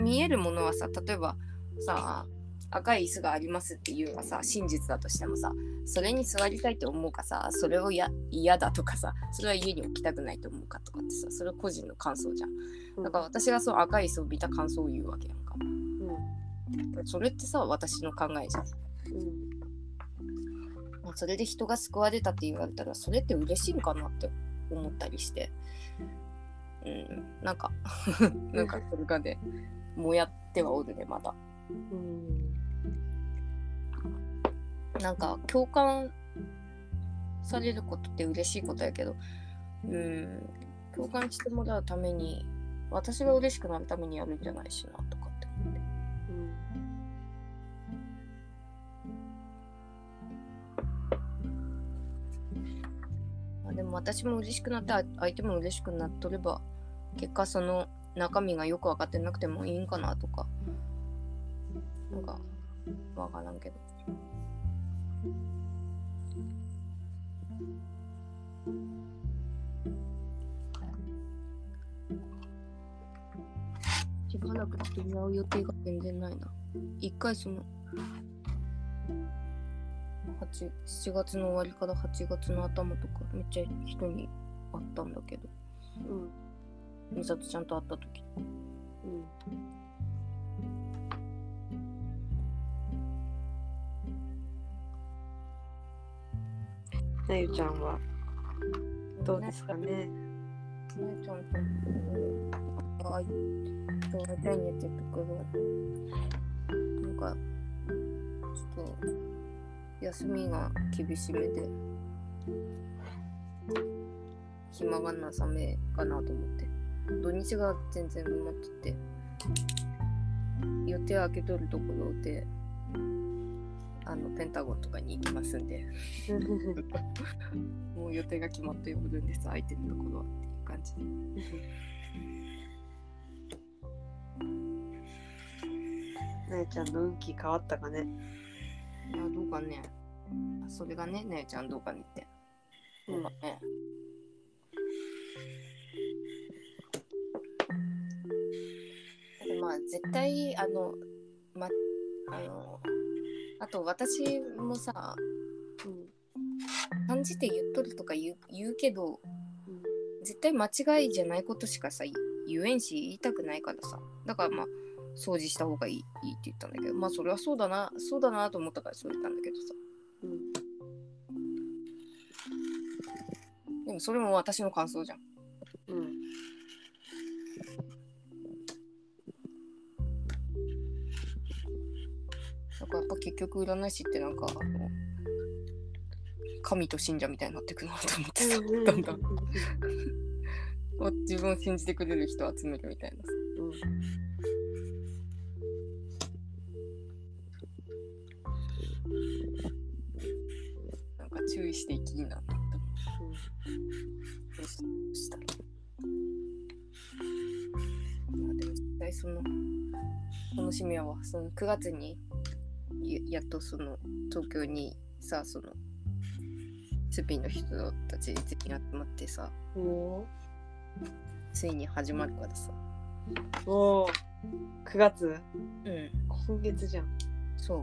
見えるものはさ例えばさ赤い椅子がありますっていうのがさ真実だとしてもさそれに座りたいと思うかさそれをや嫌だとかさそれは家に置きたくないと思うかとかってさそれは個人の感想じゃん。うん。だから私がそう赤い椅子を見た感想を言うわけやんか。うん。それってさ私の考えじゃん。うん。まあそれで人が救われたって言われたらそれって嬉しいんかなって思ったりしてうんなんか <laughs> なんかそれがねもやってはおるねまだ。うん。なんか共感されることって嬉しいことやけどうん共感してもらうために私が嬉しくなるためにやるんじゃないしなとでも私も嬉しくなって相手も嬉しくなっとれば結果その中身がよく分かってなくてもいいんかなとか。なんかわからんけど。しばらく付き合う予定が全然ないな。一回その8 7月の終わりから8月の頭とかめっちゃ人に会ったんだけど。うん。美里ちゃんと会った時。うん。なゆちゃんはどうですかね。ねちゃんとうんあいそう会いたいねって言ったけどなんかちょっと休みが厳しめで暇がなさめかなと思って。土日が全然埋まってて。予定開けとるところであのペンタゴンとかに行きますんで。<laughs> もう予定が決まっておるんです空いてるところはっていう感じ <laughs> なゆちゃんの運気変わったかね？いやどうかね。あそれがね姉ちゃんどうかねって。どうかね、でまあ絶対あのまあのあと私もさうん。感じて言っとるとか言う言うけどうん。絶対間違いじゃないことしかさ言言えんし言いたくないからさ。だからまあ掃除した方がいいいいって言ったんだけどまあそれはそうだなそうだなと思ったからそう言ったんだけどさ。うん。でもそれも私の感想じゃん。うん。なんかやっぱ結局占い師ってなんかあの神と信者みたいになってくなと思ってさだんだん。<laughs> 自分を信じてくれる人を集めるみたいなさ。うんか注意していきいいなって思ってどうしたらまあでも実際その楽しみはその9月にややっとその東京にさそのスピンの人たち全員集まってさついに始まるからさ。ー。おー。9月？うん。今月じゃん。そう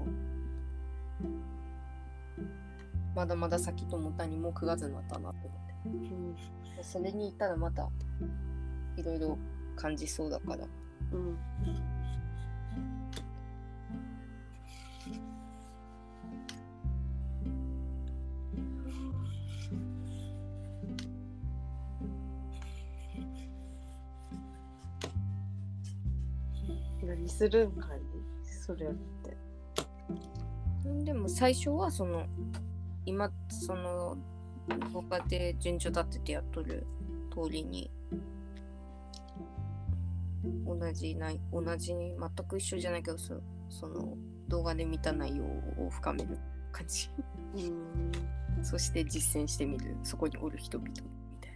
まだまだ先と思ったにもう9月になったなと思って。うんそれに行ったらまたいろいろ感じそうだから。うん何するんかいそれって。でも最初はその今その他で順序立ててやっとる通りに同じない同じに全く一緒じゃないけどそその動画で見た内容を深める感じ。うん。そして実践してみる。そこにおる人々みたい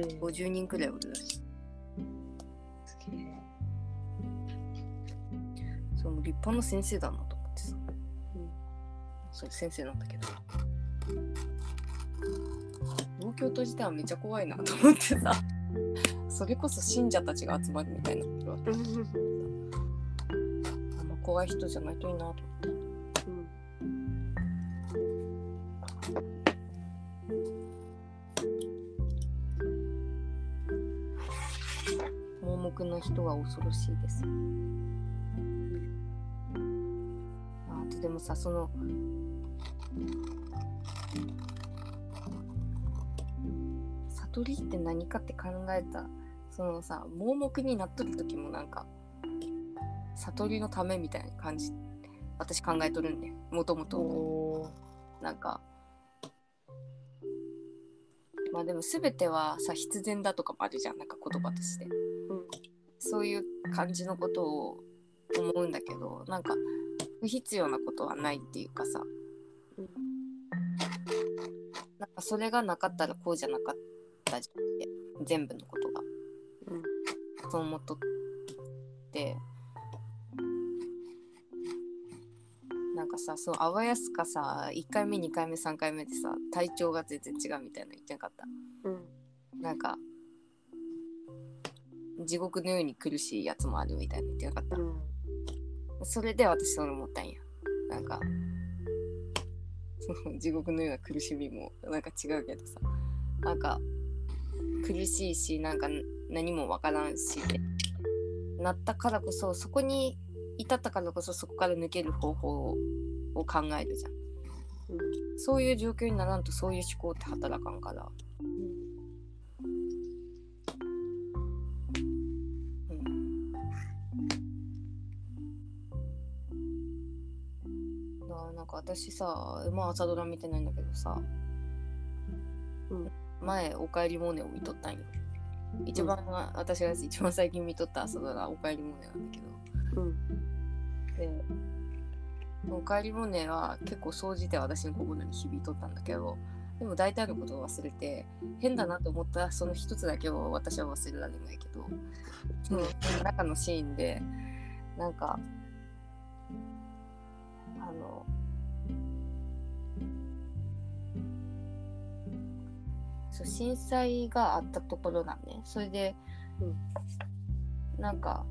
な。ええ50人くらいおるらしい。その立派な先生だなと思ってさ、うんそれ先生なんだけど。東京都自体はめっちゃ怖いなと思ってさ。それこそ信者たちが集まるみたいなあんま怖い人じゃないといいなと思って。盲目の人は恐ろしいです。あとでもさその悟りって何かって考えたそのさ盲目になっとる時もなんか悟りのためみたいな感じ私考えとるんでもともとおなんかまあでも全てはさ必然だとかもあるじゃんなんか言葉として。うん。そういう感じのことを思うんだけどなんか不必要なことはないっていうかさ。うん。なんかそれがなかったらこうじゃなかったじゃんって全部のことがうん。そう思っとって。なんかさそうあわやすかさ1回目2回目3回目でさ体調が全然違うみたいなの言ってなかった？うん。なんか地獄のように苦しいやつもあるみたいなの言ってなかった？うん。それで私そう思ったんや。なんかその <laughs> 地獄のような苦しみもなんか違うけどさ。なんか苦しいしなんか何もわからんしでなったからこそそこに至ったからこそそこから抜ける方法をを考えるじゃんうん。そういう状況にならんとそういう思考って働かんから、うん、だからなんか私さまあ朝ドラ見てないんだけどさ、うん。前「おかえりモネ」を見とったんよ。一番、私が一番最近見とった朝ドラ「おかえりモネ」なんだけど。うん。で「おかえりモネ」は結構総じて私の心に響いとったんだけどでも大体のことを忘れて変だなと思ったその一つだけを私は忘れられないけどその中のシーンでなんかあのそう震災があったところなんねそれで、なんか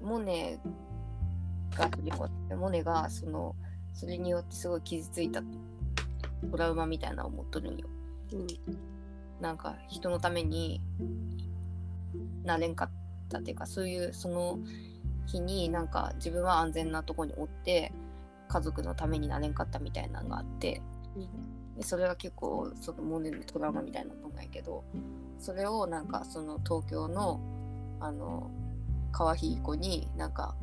モネがモネがそのそれによってすごい傷ついたトラウマみたいなのを持っとるんよ。うんなんか人のためになれんかったっていうかそういうその日になんか自分は安全なとこにおって家族のためになれんかったみたいなのがあってでそれが結構そのモネのトラウマみたいなもんやけどそれをなんかその東京のあの可愛い子になんか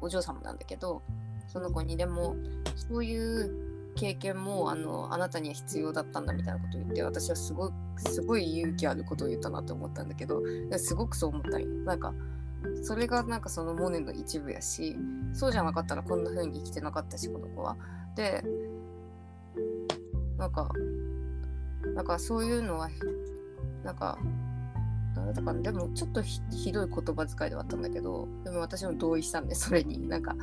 お嬢様なんだけどその子にでもそういう経験もあのあなたには必要だったんだみたいなことを言って私はすごいすごい勇気あることを言ったなって思ったんだけどすごくそう思ったんよなんかそれがなんかそのモネの一部やしそうじゃなかったらこんな風に生きてなかったしこの子は。でなんかなんかそういうのはなんかなんだかでもちょっとひどい言葉遣いではあったんだけどでも私も同意したんでそれに。なんか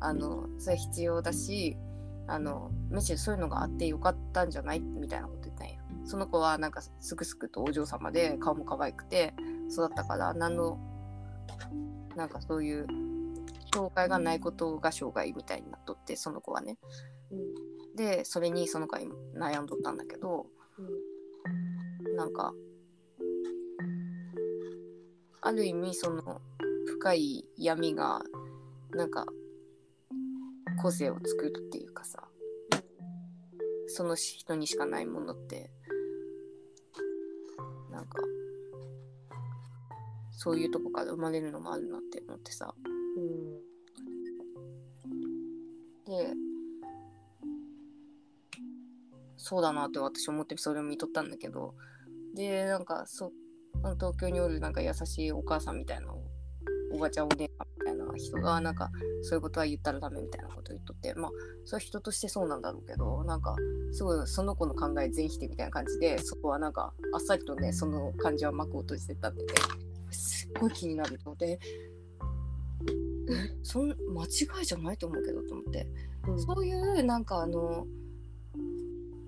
あのそれ必要だしあのむしろそういうのがあってよかったんじゃないみたいなこと言ったんやその子はなんかすくすくとお嬢様で顔も可愛くて育ったから何のなんかそういう障害がないことが障害みたいになっとってその子はね、うん、でそれにその子は悩んどったんだけど、うん、なんかある意味その深い闇がなんか個性を作るっていうかさその人にしかないものってなんかそういうとこから生まれるのもあるなって思ってさ、うん、でそうだなって私思ってそれを見とったんだけど。でなんかそ東京におるなんか優しいお母さんみたいなおばちゃんお姉さんみたいな人がなんかそういうことは言ったらダメみたいなこと言っとって。まあそれは人としてそうなんだろうけどなんかすごいその子の考え全否定みたいな感じでそこはなんかあっさりとねその感じは幕を閉じてたんでね。すっごい気になるので。<laughs> そん間違いじゃないと思うけどと思って、うん、そういうなんかあの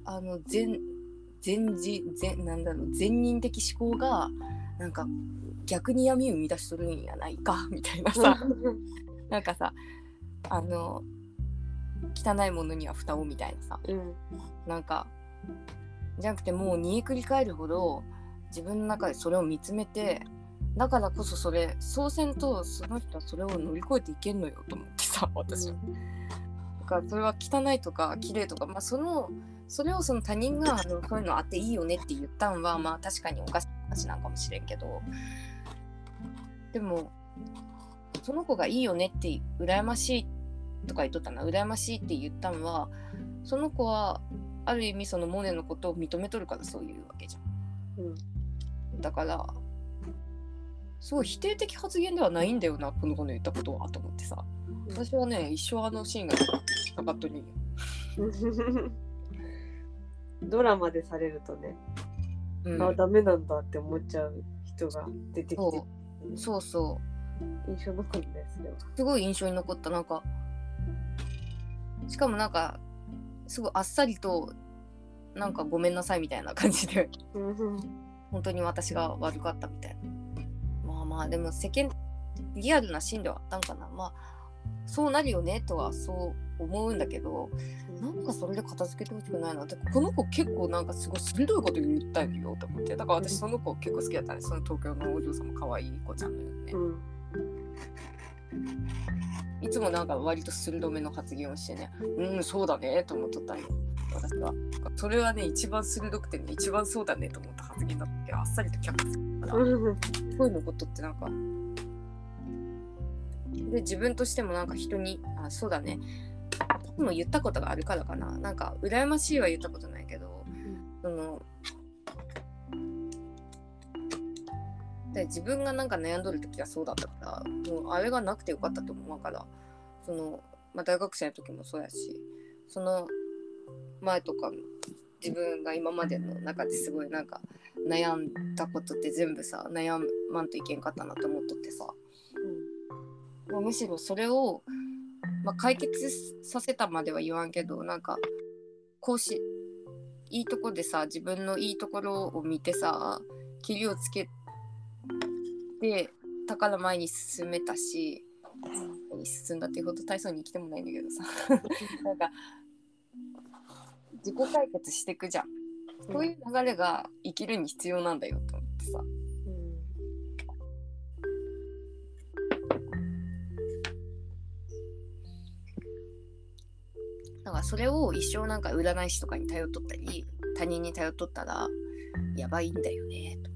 あの全全人全なんだろう善人的思考がなんか逆に闇生み出しとるんやないか <laughs> みたいなさ。なんかさあの汚いものには蓋をみたいなさ、うん、なんかじゃなくてもう煮えくり返るほど自分の中でそれを見つめてだからこそそれそうせんとその人はそれを乗り越えていけんのよと思ってさ私は。うん、だからそれは汚いとか綺麗とかまあそのそれをその他人があのそういうのあっていいよねって言ったんはまあ確かにおかしい話なんかもしれんけどでもその子がいいよねって羨ましいとか言っとったな羨ましいって言ったんはその子はある意味そのモネのことを認めとるからそういうわけじゃん。うん、だからすごい否定的発言ではないんだよなこの子の言ったことはと思ってさ。私はね一生あのシーンがなかったに <laughs> ドラマでされるとね、うん、あダメなんだって思っちゃう人が出てきてそう。そう印象残るねそれは。すごい印象に残った。なんかしかもなんかすごいあっさりとなんかごめんなさいみたいな感じで本当に私が悪かったみたいな。まあまあでも世間リアルなシーンではあったんかな。まあそうなるよねとはそう思うんだけどなんかそれで片付けてほしくないなってこの子結構なんかすごい鋭いこと言ったんよと思ってだから私その子結構好きだったねその東京のお嬢様可愛い子ちゃんのよね、うん。いつもなんか割と鋭めの発言をしてね、うん、そうだねと思っとったんよ、私は。それはね、一番鋭くてね、一番そうだねと思った発言だったけど、あっさりと却下するから、そういうのことってなんか、で、自分としてもなんか人に、あ、そうだね、も言ったことがあるからかな、なんか、羨ましいは言ったことないけど、うん、その、で自分がなんか悩んどる時はそうだったからもうあれがなくてよかったと思うからその、まあ、大学生の時もそうやしその前とか自分が今までの中ですごいなんか悩んだことって全部さ悩まんといけんかったなと思っとってさ、うんま、むしろそれを、まあ、解決させたまでは言わんけどなんかこうしいいとこでさ自分のいいところを見てさ切りをつけで宝前に進めたし進んだっていうほど体操に生きてもないんだけどさ。<laughs> なんか自己解決していくじゃん、うん、そういう流れが生きるに必要なんだよと思ってさ、だからそれを一生なんか占い師とかに頼っとったり他人に頼っとったらやばいんだよねとっ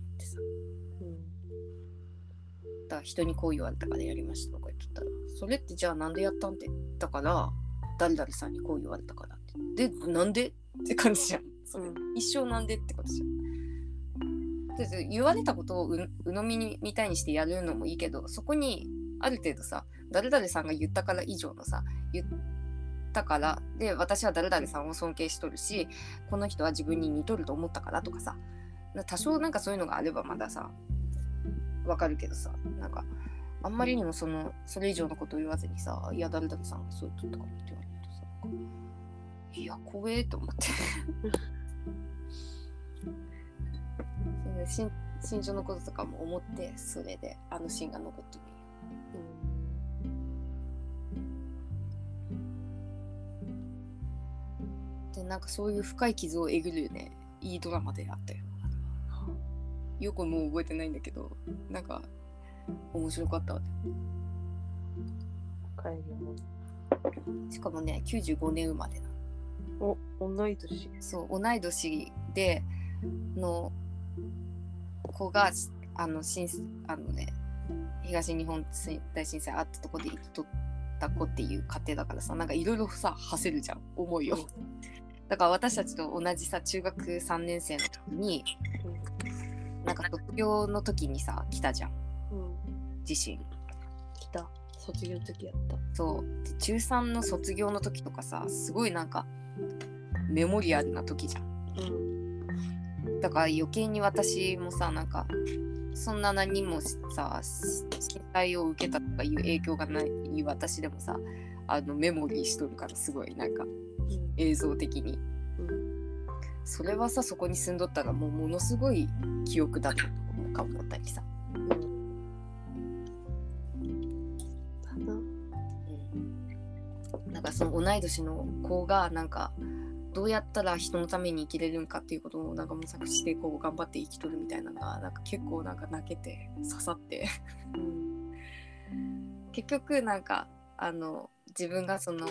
た人にこう言われたからやりましたとか言ってたらそれってじゃあなんでやったんって言ったから誰々さんにこう言われたからって。でなんでって感じじゃん。それ、うん。一生なんでってことじゃん。だって言われたことをう鵜呑みにみたいにしてやるのもいいけどそこにある程度さ誰々さんが言ったから以上のさ言ったからで私は誰々さんを尊敬しとるしこの人は自分に似とると思ったからとかさ。多少なんかそういうのがあればまださわかるけどさ。なんかあんまりにもそのそれ以上のことを言わずにさ「いや誰々さんがそう言っとったから」って言われるとさいや怖えと思って。<laughs> それでしん心情のこととかも思ってそれであのシーンが残ってるなんかそういう深い傷をえぐるね。いいドラマであったよ。よくもう覚えてないんだけどなんか面白かったわ。しかもね95年生まれなの。お同い年。そう同い年での子があの震あのね東日本大震災あったとこで生きとった子っていう家庭だからさなんかいろいろさ馳せるじゃん。思いをだから私たちと同じさ中学3年生の時になんか卒業の時にさ来たじゃん。うん。地震来た。卒業の時やった。そう。で中3の卒業の時とかさすごいなんかメモリアルな時じゃん。うん。だから余計に私もさなんかそんな何もさ震災を受けたとかいう影響がない私でもさあのメモリーしとるからすごいなんか映像的に。うんそれはさそこに住んどったらもうものすごい記憶だったとか思ったりさ、うん。だな。うん、なんかその同い年の子がなんかどうやったら人のために生きれるんかっていうことをなんか模索してこう頑張って生きとるみたいなのがなんか結構なんか泣けて刺さって。うん。<laughs> 結局なんかあの自分がその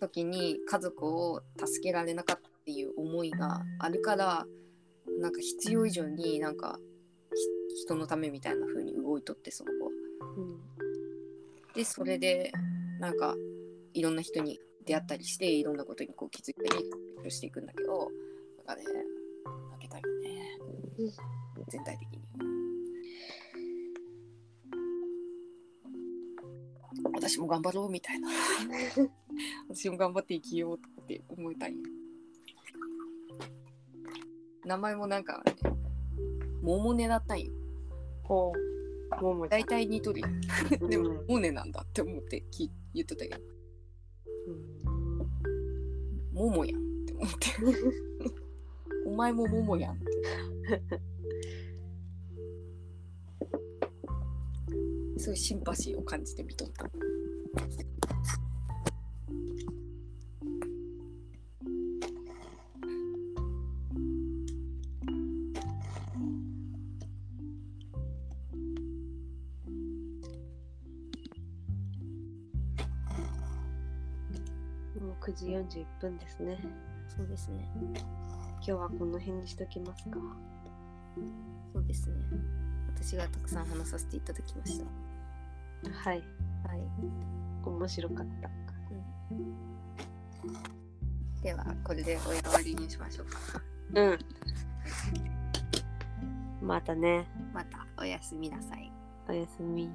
時に家族を助けられなかったっていう思いがあるからなんか必要以上になんかひ人のためみたいな風に動いとってその子は。うんでそれでなんかいろんな人に出会ったりしていろんなことにこう気づいたりしていくんだけどなんかね泣けたよねうん全体的に。私も頑張ろうみたいな。私も頑張って生きようって思いたい。名前もなんかね桃音だったんよ。ほう。ももちゃん大体似とるよ。でもうんモネなんだって思ってき言ってたけどうんモモやんって思って。<laughs> お前もモモやんってそういうシンパシーを感じて見とった。もう9時41分ですね。そうですね。今日はこの辺にしときますか。そうですね。私がたくさん話させていただきましたはい。はい。面白かった。ではこれでお終わりにしましょうか。うん。またね。またおやすみなさい。おやすみ